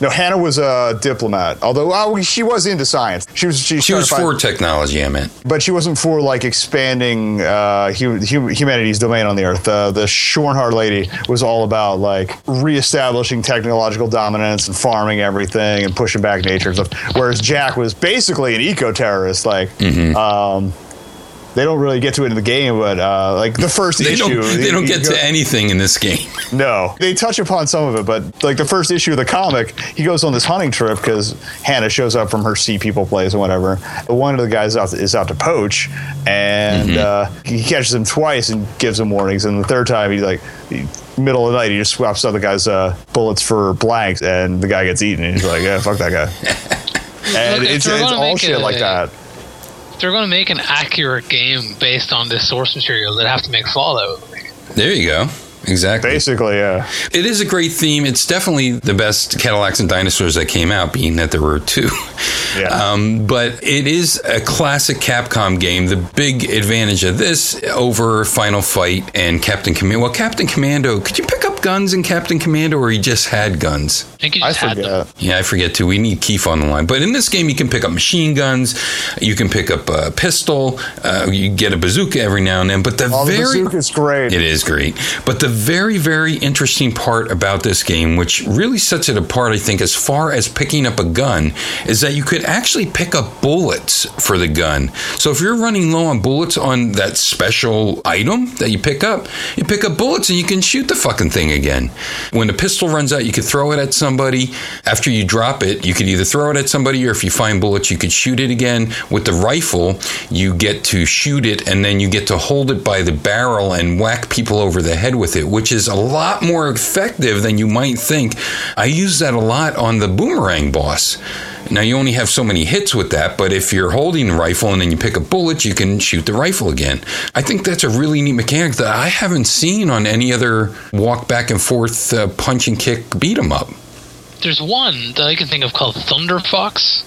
S7: no, Hannah was a diplomat. Although uh, she was into science. She was, she,
S5: She was for technology. I meant.
S7: but she wasn't for like expanding uh, hu- hu- humanity's domain on the earth. Uh, the Schornhart lady was all about like reestablishing technological dominance and farming everything and pushing back nature and stuff. Whereas Jack was basically an eco terrorist. Like,
S5: Mm-hmm.
S7: um, they don't really get to it in the game, but uh, like the first
S5: They
S7: issue,
S5: don't. They don't [laughs] get
S7: go-
S5: to anything in this game. [laughs]
S7: no, they touch upon some of it, but like the first issue of the comic, he goes on this hunting trip because Hannah shows up from her sea people place or whatever. One of the guys out is out to poach, and uh, he catches him twice and gives him warnings. And the third time, he's like, he- middle of the night, he just swaps out the guy's uh, bullets for blanks, and the guy gets eaten. And he's like, yeah, fuck that guy. [laughs] and
S6: Look, if
S7: it's,
S6: they're
S7: it's all shit
S6: it
S7: like that.
S6: If they're going to make an accurate game based on this source material, they'd have to make Fallout.
S5: There you go. Exactly.
S7: Basically, yeah.
S5: It is a great theme. It's definitely the best Cadillacs and Dinosaurs that came out, being that there were two.
S7: Yeah. [laughs]
S5: Um, but it is a classic Capcom game. The big advantage of this over Final Fight and Captain Commando. Well, Captain Commando, could you pick up up guns in Captain Commando, or he just had guns?
S6: I think you
S7: I
S6: just had them.
S7: forget.
S5: Yeah, I forget too. We need Keith on the line. But in this game, you can pick up machine guns, you can pick up a pistol, uh, you get a bazooka every now and then. But the
S7: Oh, the
S5: very
S7: bazooka's great.
S5: it is great. But the very, very interesting part about this game, which really sets it apart, I think, as far as picking up a gun, is that you could actually pick up bullets for the gun. So if you're running low on bullets on that special item that you pick up, you pick up bullets and you can shoot the fucking thing again. When the pistol runs out, you could throw it at somebody. After you drop it, you could either throw it at somebody or if you find bullets, you could shoot it again. With the rifle, you get to shoot it and then you get to hold it by the barrel and whack people over the head with it, which is a lot more effective than you might think. I use that a lot on the boomerang boss. Now you only have so many hits with that, but if you're holding the rifle and then you pick a bullet, you can shoot the rifle again. I think that's a really neat mechanic that I haven't seen on any other walk back and forth uh, punch and kick beat beat 'em up.
S6: There's one that I can think of called Thunder Fox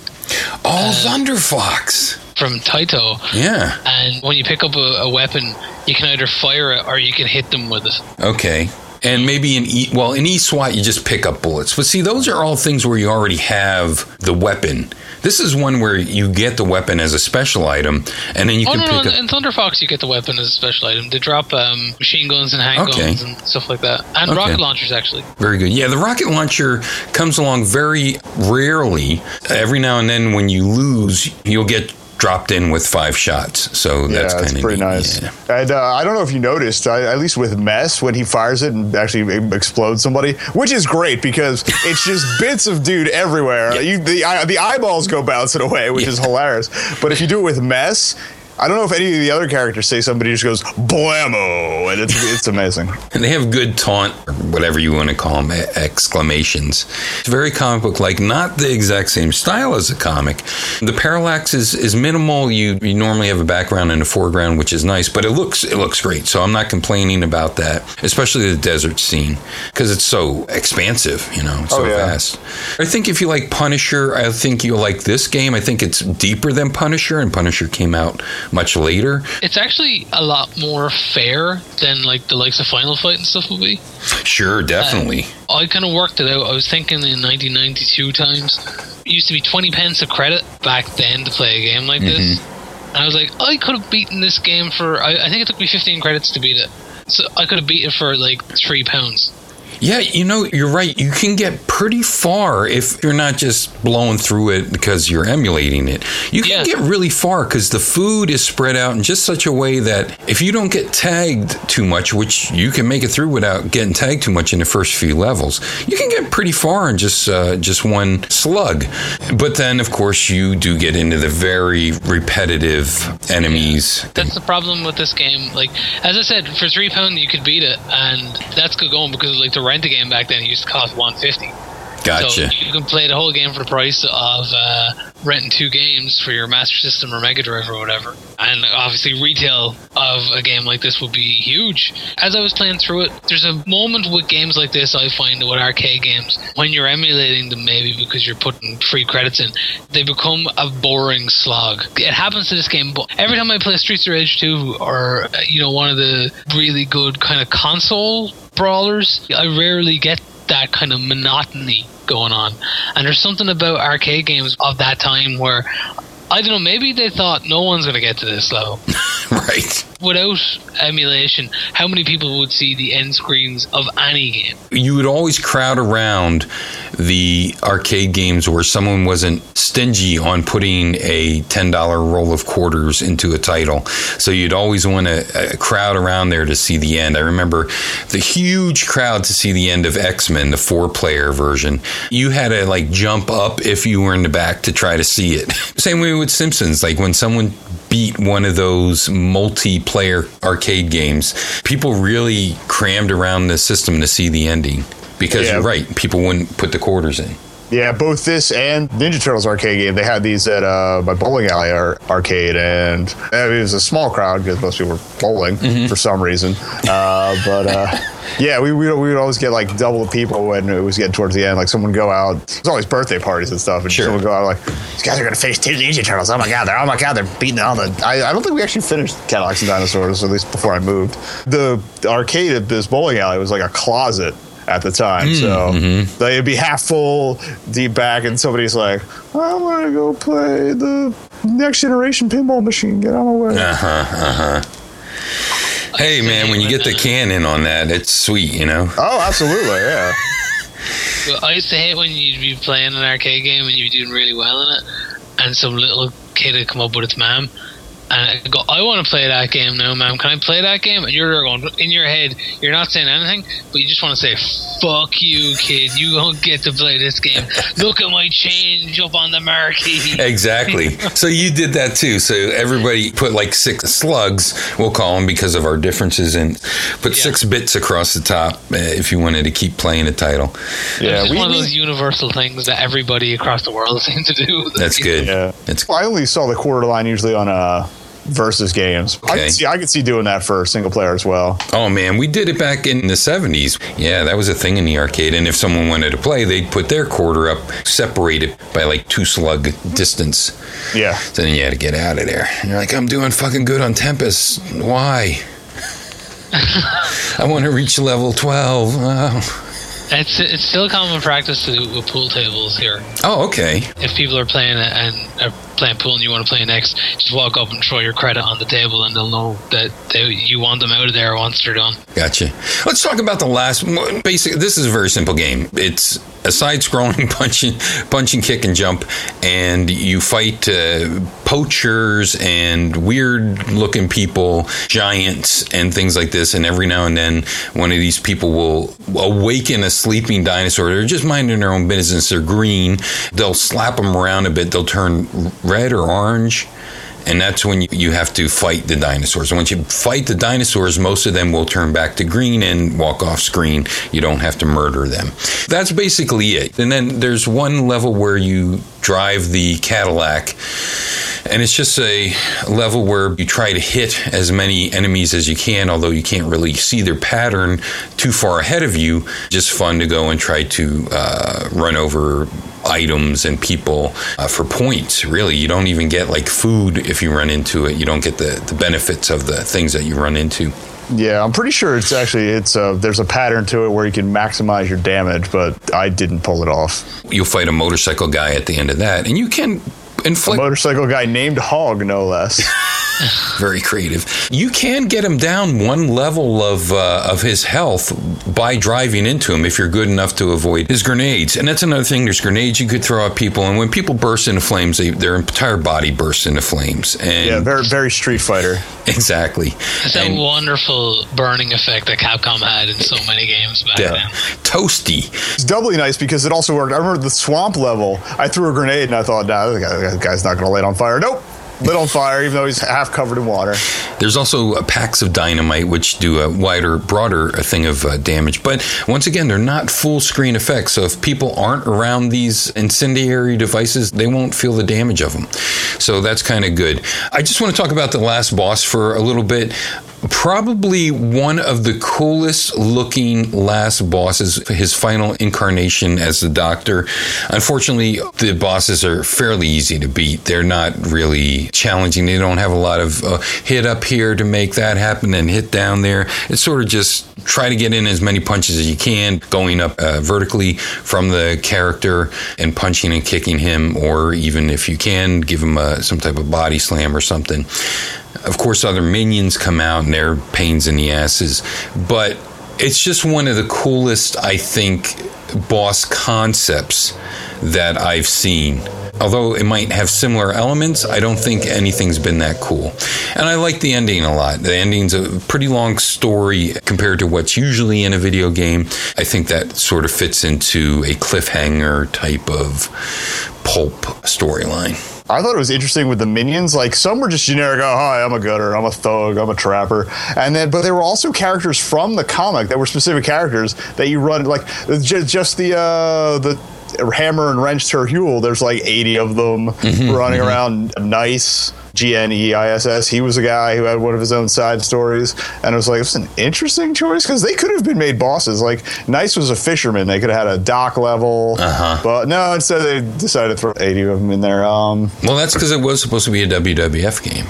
S5: Oh, Thunder Fox.
S6: from Taito.
S5: Yeah.
S6: And when you pick up a, a weapon, you can either fire it or you can hit them with it.
S5: Okay. And maybe in E well in E SWAT you just pick up bullets. But see, those are all things where you already have the weapon. This is one where you get the weapon as a special item, and then you
S6: oh
S5: can
S6: no,
S5: pick
S6: no!
S5: up.
S6: In Thunder Fox, you get the weapon as a special item. They drop um, machine guns and handguns
S5: Okay.
S6: and stuff like that, and
S5: Okay.
S6: rocket launchers actually.
S5: Very good. Yeah, the rocket launcher comes along very rarely. Every now and then, when you lose, you'll get dropped in with five shots. So that's
S7: yeah,
S5: kind
S7: it's
S5: of
S7: pretty nice. And uh, I don't know if you noticed, uh, at least with Mess, when he fires it and actually explodes somebody, which is great because [laughs] it's just bits of dude everywhere. You, the the eyeballs go bouncing away, which is hilarious. But if you do it with Mess, I don't know if any of the other characters say somebody just goes blammo, and it's it's amazing. [laughs]
S5: And they have good taunt, or whatever you want to call them, exclamations. It's very comic book like, not the exact same style as a comic. The parallax is, is minimal. You, you normally have a background and a foreground, which is nice, but it looks it looks great. So I'm not complaining about that, especially the desert scene because it's so expansive, you know, oh, so
S7: Oh, yeah.
S5: vast. I think if you like Punisher, I think you'll like this game. I think it's deeper than Punisher, and Punisher came out much later.
S6: It's actually a lot more fair than like the likes of Final Fight and stuff would be.
S5: Sure, uh, definitely.
S6: I kind of worked it out. I was thinking in 1992 times, it used to be 20 pence a credit back then to play a game like this. Mm-hmm. And I was like, I could have beaten this game for, I, I think it took me 15 credits to beat it. So I could have beat it for like three pounds.
S5: Yeah, you know, you're right. You can get pretty far if you're not just blowing through it because you're emulating it. You can
S6: Yeah.
S5: get really far because the food is spread out in just such a way that if you don't get tagged too much, which you can make it through without getting tagged too much in the first few levels, you can get pretty far in just uh, just one slug. But then, of course, you do get into the very repetitive enemies.
S6: That's the problem with this game. Like, as I said, for three pounds you could beat it, and that's good going because like to rent a game back then it used to cost 150
S5: Gotcha.
S6: So you can play the whole game for the price of uh, renting two games for your Master System or Mega Drive or whatever. And obviously, retail of a game like this would be huge. As I was playing through it, there's a moment with games like this I find with arcade games when you're emulating them, maybe because you're putting free credits in, they become a boring slog. It happens to this game, but every time I play Streets of Rage 2 or uh, you know one of the really good kind of console brawlers, I rarely get that kind of monotony going on. And there's something about arcade games of that time where I don't know, maybe they thought no one's going to get to this level. [laughs]
S5: right.
S6: Without emulation, how many people would see the end screens of any game?
S5: you would always crowd around the arcade games where someone wasn't stingy on putting a $10 roll of quarters into a title. So you'd always want to uh, crowd around there to see the end. I remember the huge crowd to see the end of X-Men, the four-player version. You had to like jump up if you were in the back to try to see it. [laughs] Same way with Simpsons, like when someone beat one of those multiplayer arcade games, people really crammed around the system to see the ending. Because
S7: Yeah.
S5: you're right, people wouldn't put the quarters in.
S7: Yeah, both this and Ninja Turtles arcade game. They had these at uh, my bowling alley ar- arcade, and I mean, it was a small crowd because most people were bowling for some reason. Uh, but uh, [laughs] yeah, we, we we would always get like double the people when it was getting towards the end. Like someone would go out. There's always birthday parties and stuff, and
S5: Sure.
S7: someone would go out like, "These guys are gonna face two Ninja Turtles. Oh my god, they're oh my god, they're beating all the." I, I don't think we actually finished Cadillacs and Dinosaurs, at least before I moved. The arcade at this bowling alley was like a closet at the time. So like, it'd be half full, deep back, and somebody's like, I want to go play the next generation pinball machine. Get out of my way.
S5: Uh huh. Uh huh. Hey man, when you get the can in on that, it's sweet, you know.
S7: Oh, absolutely. Yeah.
S6: Well, I used to hate when you'd be playing an arcade game and you'd be doing really well in it, and some little kid would come up with its mom. And I'd go, I want to play that game now, ma'am. Can I play that game? And you're going in your head. You're not saying anything, but you just want to say, "Fuck you, kid! You don't get to play this game. Look at my change up on the marquee." [laughs]
S5: Exactly. so you did that too. So everybody put like six slugs, we'll call them because of our differences, and put
S6: Yeah.
S5: six bits across the top uh, if you wanted to keep playing the title.
S7: Yeah.
S6: it's
S7: We,
S6: one of those universal things that everybody across the world [laughs] seems to do.
S5: That's good.
S7: yeah.
S5: It's
S7: Well, I only saw the quarter line usually on uh, versus games. I
S5: Okay.
S7: could see I could see doing that for single player as well.
S5: Oh man, we did it back in the 70s. Yeah, that was a thing in the arcade. And if someone wanted to play, they'd put their quarter up, separated by like two slug distance.
S7: Yeah.
S5: So then you had to get out of there. And you're like, I'm doing fucking good on Tempest. Why? [laughs] I want to reach level 12. Oh, [laughs]
S6: It's it's still a common practice to do with pool tables here.
S5: oh okay.
S6: if people are playing it and are playing pool and you want to play next, just walk up and throw your credit on the table, and they'll know that they, you want them out of there once they're done.
S5: Gotcha. Let's talk about the last one. Basic. This is a very simple game. It's a side-scrolling [laughs] punching, and kick, and jump, and you fight uh, poachers and weird-looking people, giants, and things like this. And every now and then, one of these people will awaken a sleeping dinosaur. They're just minding their own business. They're green. They'll slap them around a bit. They'll turn red or orange and that's when you, you have to fight the dinosaurs. And once you fight the dinosaurs, most of them will turn back to green and walk off screen. You don't have to murder them. That's basically it. And then there's one level where you drive the Cadillac, and it's just a level where you try to hit as many enemies as you can, although you can't really see their pattern too far ahead of you. Just fun to go and try to uh, run over items and people uh, for points. Really, you don't even get like food if you run into it. You don't get the, the benefits of the things that you run into.
S7: Yeah, I'm pretty sure it's actually it's uh, there's a pattern to it where you can maximize your damage, but I didn't pull it off.
S5: You'll fight a motorcycle guy at the end of that, and you can
S7: A motorcycle guy named Hogg, no less. [laughs]
S5: very creative. You can get him down one level of uh, of his health by driving into him if you're good enough to avoid his grenades. And that's another thing. There's grenades you could throw at people, and when people burst into flames, they, their entire body bursts into flames. And
S7: yeah, very very Street Fighter. [laughs]
S5: exactly.
S6: It's that
S5: And-
S6: wonderful burning effect that Capcom had in so many games back
S5: Yeah.
S6: then.
S5: Toasty.
S7: It's doubly nice because it also worked. I remember the swamp level. I threw a grenade and I thought, nah, the guy's not going to light on fire. Nope, lit on fire, even though he's half covered in water.
S5: There's also uh, packs of dynamite, which do a wider, broader uh, thing of uh, damage. But once again, they're not full screen effects. So if people aren't around these incendiary devices, they won't feel the damage of them. So that's kind of good. I just want to talk about the last boss for a little bit. Probably one of the coolest looking last bosses, his final incarnation as the Doctor. Unfortunately, the bosses are fairly easy to beat. They're not really challenging. They don't have a lot of uh, hit up here to make that happen and hit down there. It's sort of just try to get in as many punches as you can, going up uh, vertically from the character and punching and kicking him, or even if you can, give him a, some type of body slam or something. Of course, other minions come out and they're pains in the asses, but it's just one of the coolest, I think, boss concepts that I've seen. Although it might have similar elements, I don't think anything's been that cool. And I like the ending a lot. The ending's a pretty long story compared to what's usually in a video game. I think that sort of fits into a cliffhanger type of pulp storyline.
S7: I thought it was interesting with the minions. Like some were just generic. Oh, hi, I'm a gutter. I'm a thug. I'm a trapper. And then, but there were also characters from the comic that were specific characters that you run like just, just the uh, the hammer and wrench Terhune. There's like 80 of them running around. Gneiss. G N E I S S. He was a guy who had one of his own side stories, and it was like it's an interesting choice because they could have been made bosses. Like Nice was a fisherman; they could have had a dock level,
S5: Uh-huh.
S7: but no. Instead, they decided to throw eighty of them in there. Um,
S5: Well, that's because it was supposed to be a WWF game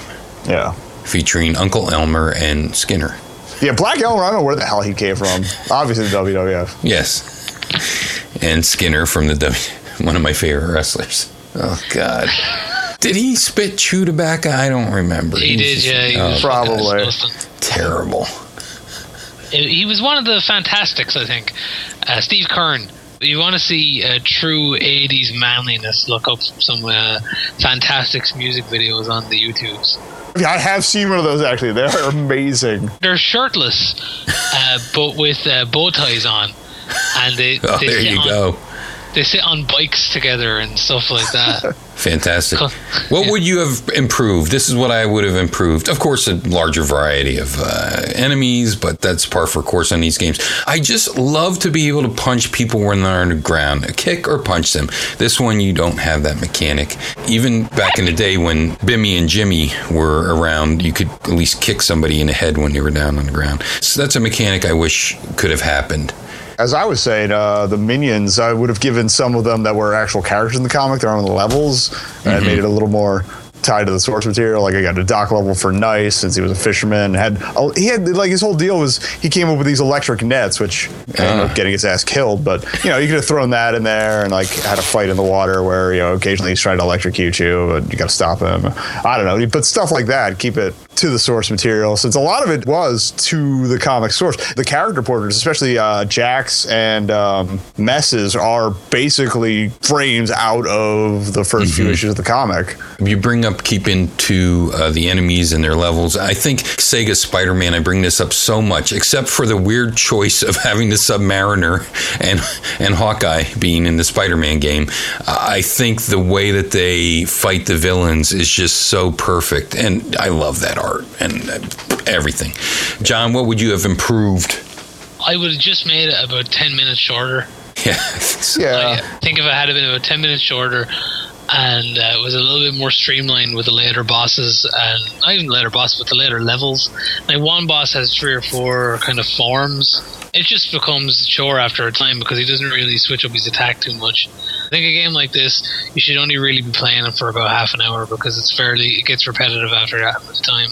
S7: yeah,
S5: featuring Uncle Elmer and Skinner.
S7: yeah. Black Elmer, I don't know where the hell he came from. Obviously, the WWF.
S5: Yes. And Skinner from the W, [laughs] one of my favorite wrestlers. Oh God. Did he spit chew tobacco? I don't remember.
S6: He
S5: was
S6: did,
S5: just-
S6: yeah. He
S5: oh,
S6: was
S7: Probably.
S5: terrible.
S6: He was one of the Fantastics, I think. Uh, Steve Keirn. You want to see uh, true 80s manliness, look up some uh, Fantastics music videos on the YouTubes.
S7: Yeah, I have seen one of those actually. They are [laughs] amazing.
S6: They're shirtless, uh, but with uh, bow ties on. And they,
S5: Oh,
S6: they,
S5: there
S6: sit
S5: you
S6: on,
S5: go.
S6: they sit on bikes together and stuff like that. [laughs]
S5: Fantastic. What would you have improved? This is what I would have improved. Of course, a larger variety of uh, enemies, but that's par for course on these games. I just love to be able to punch people when they're on the ground, a kick or punch them. This one, you don't have that mechanic. Even back in the day when Bimmy and Jimmy were around, you could at least kick somebody in the head when they were down on the ground. So that's a mechanic I wish could have happened.
S7: As I was saying, uh, the minions, I would have given some of them that were actual characters in the comic their own levels and mm-hmm. made it a little more tied to the source material. Like I got a dock level for Gneiss since he was a fisherman. Had oh, he had like his whole deal was he came up with these electric nets, which ended up ah. getting his ass killed. But you know you could have thrown that in there and like had a fight in the water where you know occasionally he's trying to electrocute you, but you got to stop him. I don't know, but stuff like that. Keep it to the source material since a lot of it was to the comic source. The character portraits, especially uh, Jax and um, Messes, are basically frames out of the 1st few issues of the comic.
S5: You bring up keeping to uh, the enemies and their levels. I think Sega Spider Man, I bring this up so much, except for the weird choice of [laughs] having the Submariner and, and Hawkeye being in the Spider Man game. I think the way that they fight the villains is just so perfect. And I love that art and uh, everything. John, what would you have improved?
S6: I would have just made it about 10 minutes shorter. [laughs]
S5: Yeah.
S7: Yeah.
S6: I think if it had been about 10 minutes shorter and uh, it was a little bit more streamlined with the later bosses and not even later bosses but the later levels like one boss has three or four kind of forms it just becomes a chore after a time because he doesn't really switch up his attack too much i think a game like this you should only really be playing it for about half an hour because it's fairly it gets repetitive after that time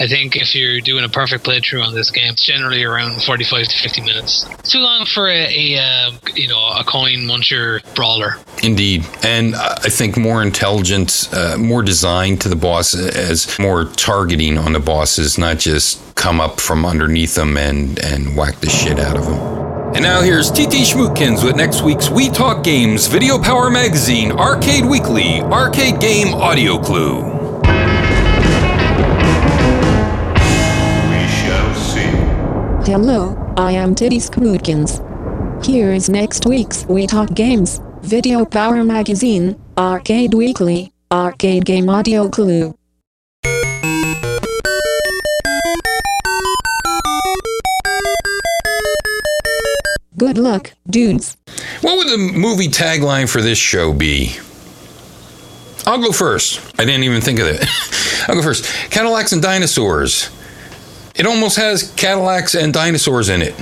S6: i think if you're doing a perfect playthrough on this game it's generally around 45 to 50 minutes it's too long for a, a uh, you know a coin muncher brawler
S5: Indeed. And I think more intelligence, uh, more design to the boss as more targeting on the bosses, not just come up from underneath them and, and whack the shit out of them. And now here's TT Schmootkins with next week's We Talk Games Video Power Magazine Arcade Weekly Arcade Game Audio Clue.
S8: We shall see.
S9: Hello, I am Titty Schmootkins. Here is next week's We Talk Games, Video Power Magazine, Arcade Weekly, Arcade Game Audio Clue. Good luck, dudes.
S5: What would the movie tagline for this show be? I'll go first. I didn't even think of it. [laughs] I'll go first. Cadillacs and dinosaurs. It almost has Cadillacs and dinosaurs in it.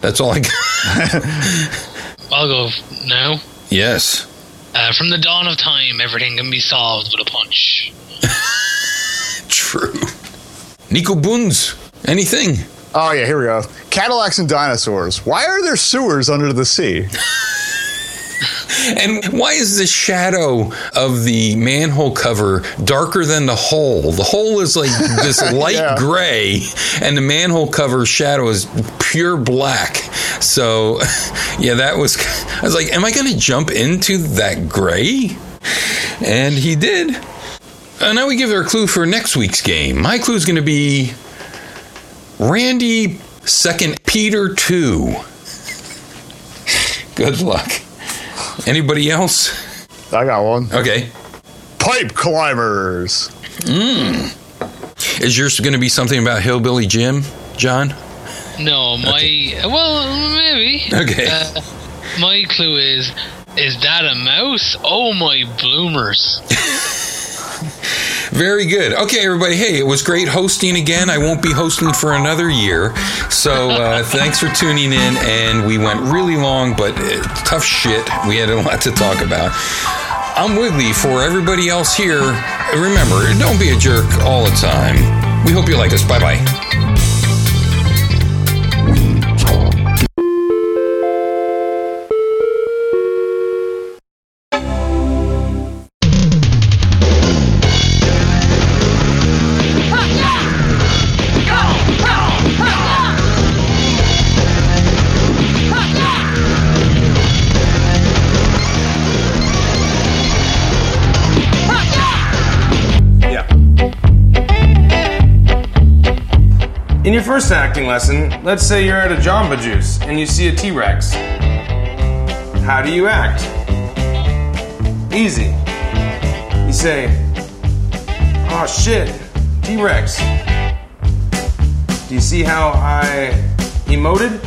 S5: That's all I got. [laughs]
S6: i'll go now
S5: yes.
S6: uh, from the dawn of time everything can be solved with a punch [laughs]
S5: True. Nico Boons, Anything?
S7: Oh yeah, here we go. Cadillacs and dinosaurs. Why are there sewers under the sea?
S5: And why is the shadow of the manhole cover darker than the hole? The hole is like this [laughs] light
S7: Yeah.
S5: gray, and the manhole cover shadow is pure black. So, [laughs] yeah, that was. I was like, am I going to jump into that gray? And he did. And now we give our clue for next week's game. My clue is going to be Randy Second Peter 2. Good luck. Anybody else?
S7: I got one.
S5: Okay.
S7: Pipe climbers.
S5: Is yours going to be something about Hillbilly Jim, John?
S6: no my well maybe
S5: Okay.
S6: uh, my clue is is that a mouse? Oh my bloomers. [laughs]
S5: Very good. Okay, everybody. Hey, it was great hosting again. I won't be hosting for another year. So uh, [laughs] thanks for tuning in. And we went really long, but uh, tough shit. We had a lot to talk about. I'm Wiggly for everybody else here. Remember, don't be a jerk all the time. We hope you like us. Bye bye.
S10: In your first acting lesson, let's say you're at a Jamba Juice and you see a T Rex. How do you act? Easy. You say, oh shit, T Rex. Do you see how I emoted?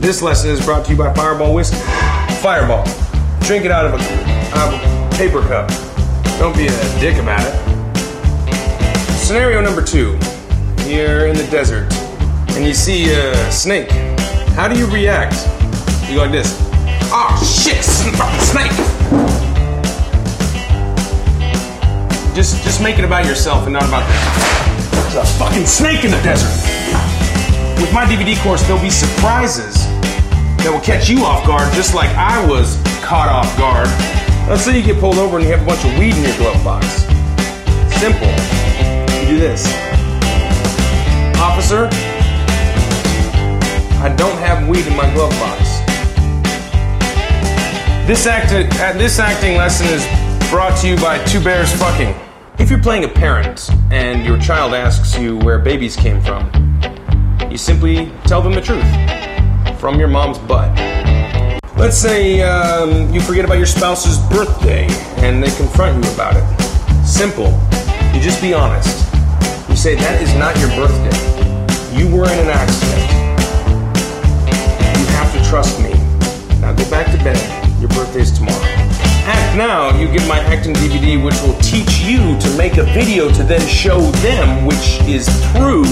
S10: This lesson is brought to you by Fireball Whiskey. Fireball. Drink it out of a, out of a paper cup. Don't be a dick about it. Scenario number two. You're in the desert and you see a snake. How do you react? You go like this. Oh shit, snake! Just just make it about yourself and not about them. A fucking snake in the desert. With my DVD course, there'll be surprises that will catch you off guard, just like I was caught off guard. Let's say you get pulled over and you have a bunch of weed in your glove box. Simple. You do this. Officer, I don't have weed in my glove box. This act, uh, this acting lesson is brought to you by Two Bears Fucking. If you're playing a parent and your child asks you where babies came from, you simply tell them the truth from your mom's butt. Let's say um, you forget about your spouse's birthday and they confront you about it. Simple. You just be honest. You say, that is not your birthday. You were in an accident. You have to trust me. Now go back to bed. Your birthday's tomorrow. Act now, you get my acting DVD, which will teach you to make a video to then show them, which is proof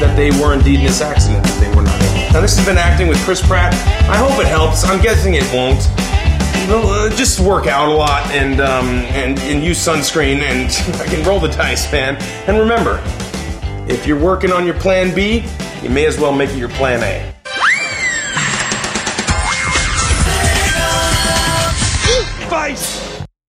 S10: that they were indeed in this accident, that they were not in. Now, this has been acting with Chris Pratt. I hope it helps. I'm guessing it won't. Uh, just work out a lot and um, and, and use sunscreen and [laughs] I can roll the dice, man. And remember, if you're working on your plan B, you may as well make it your plan A.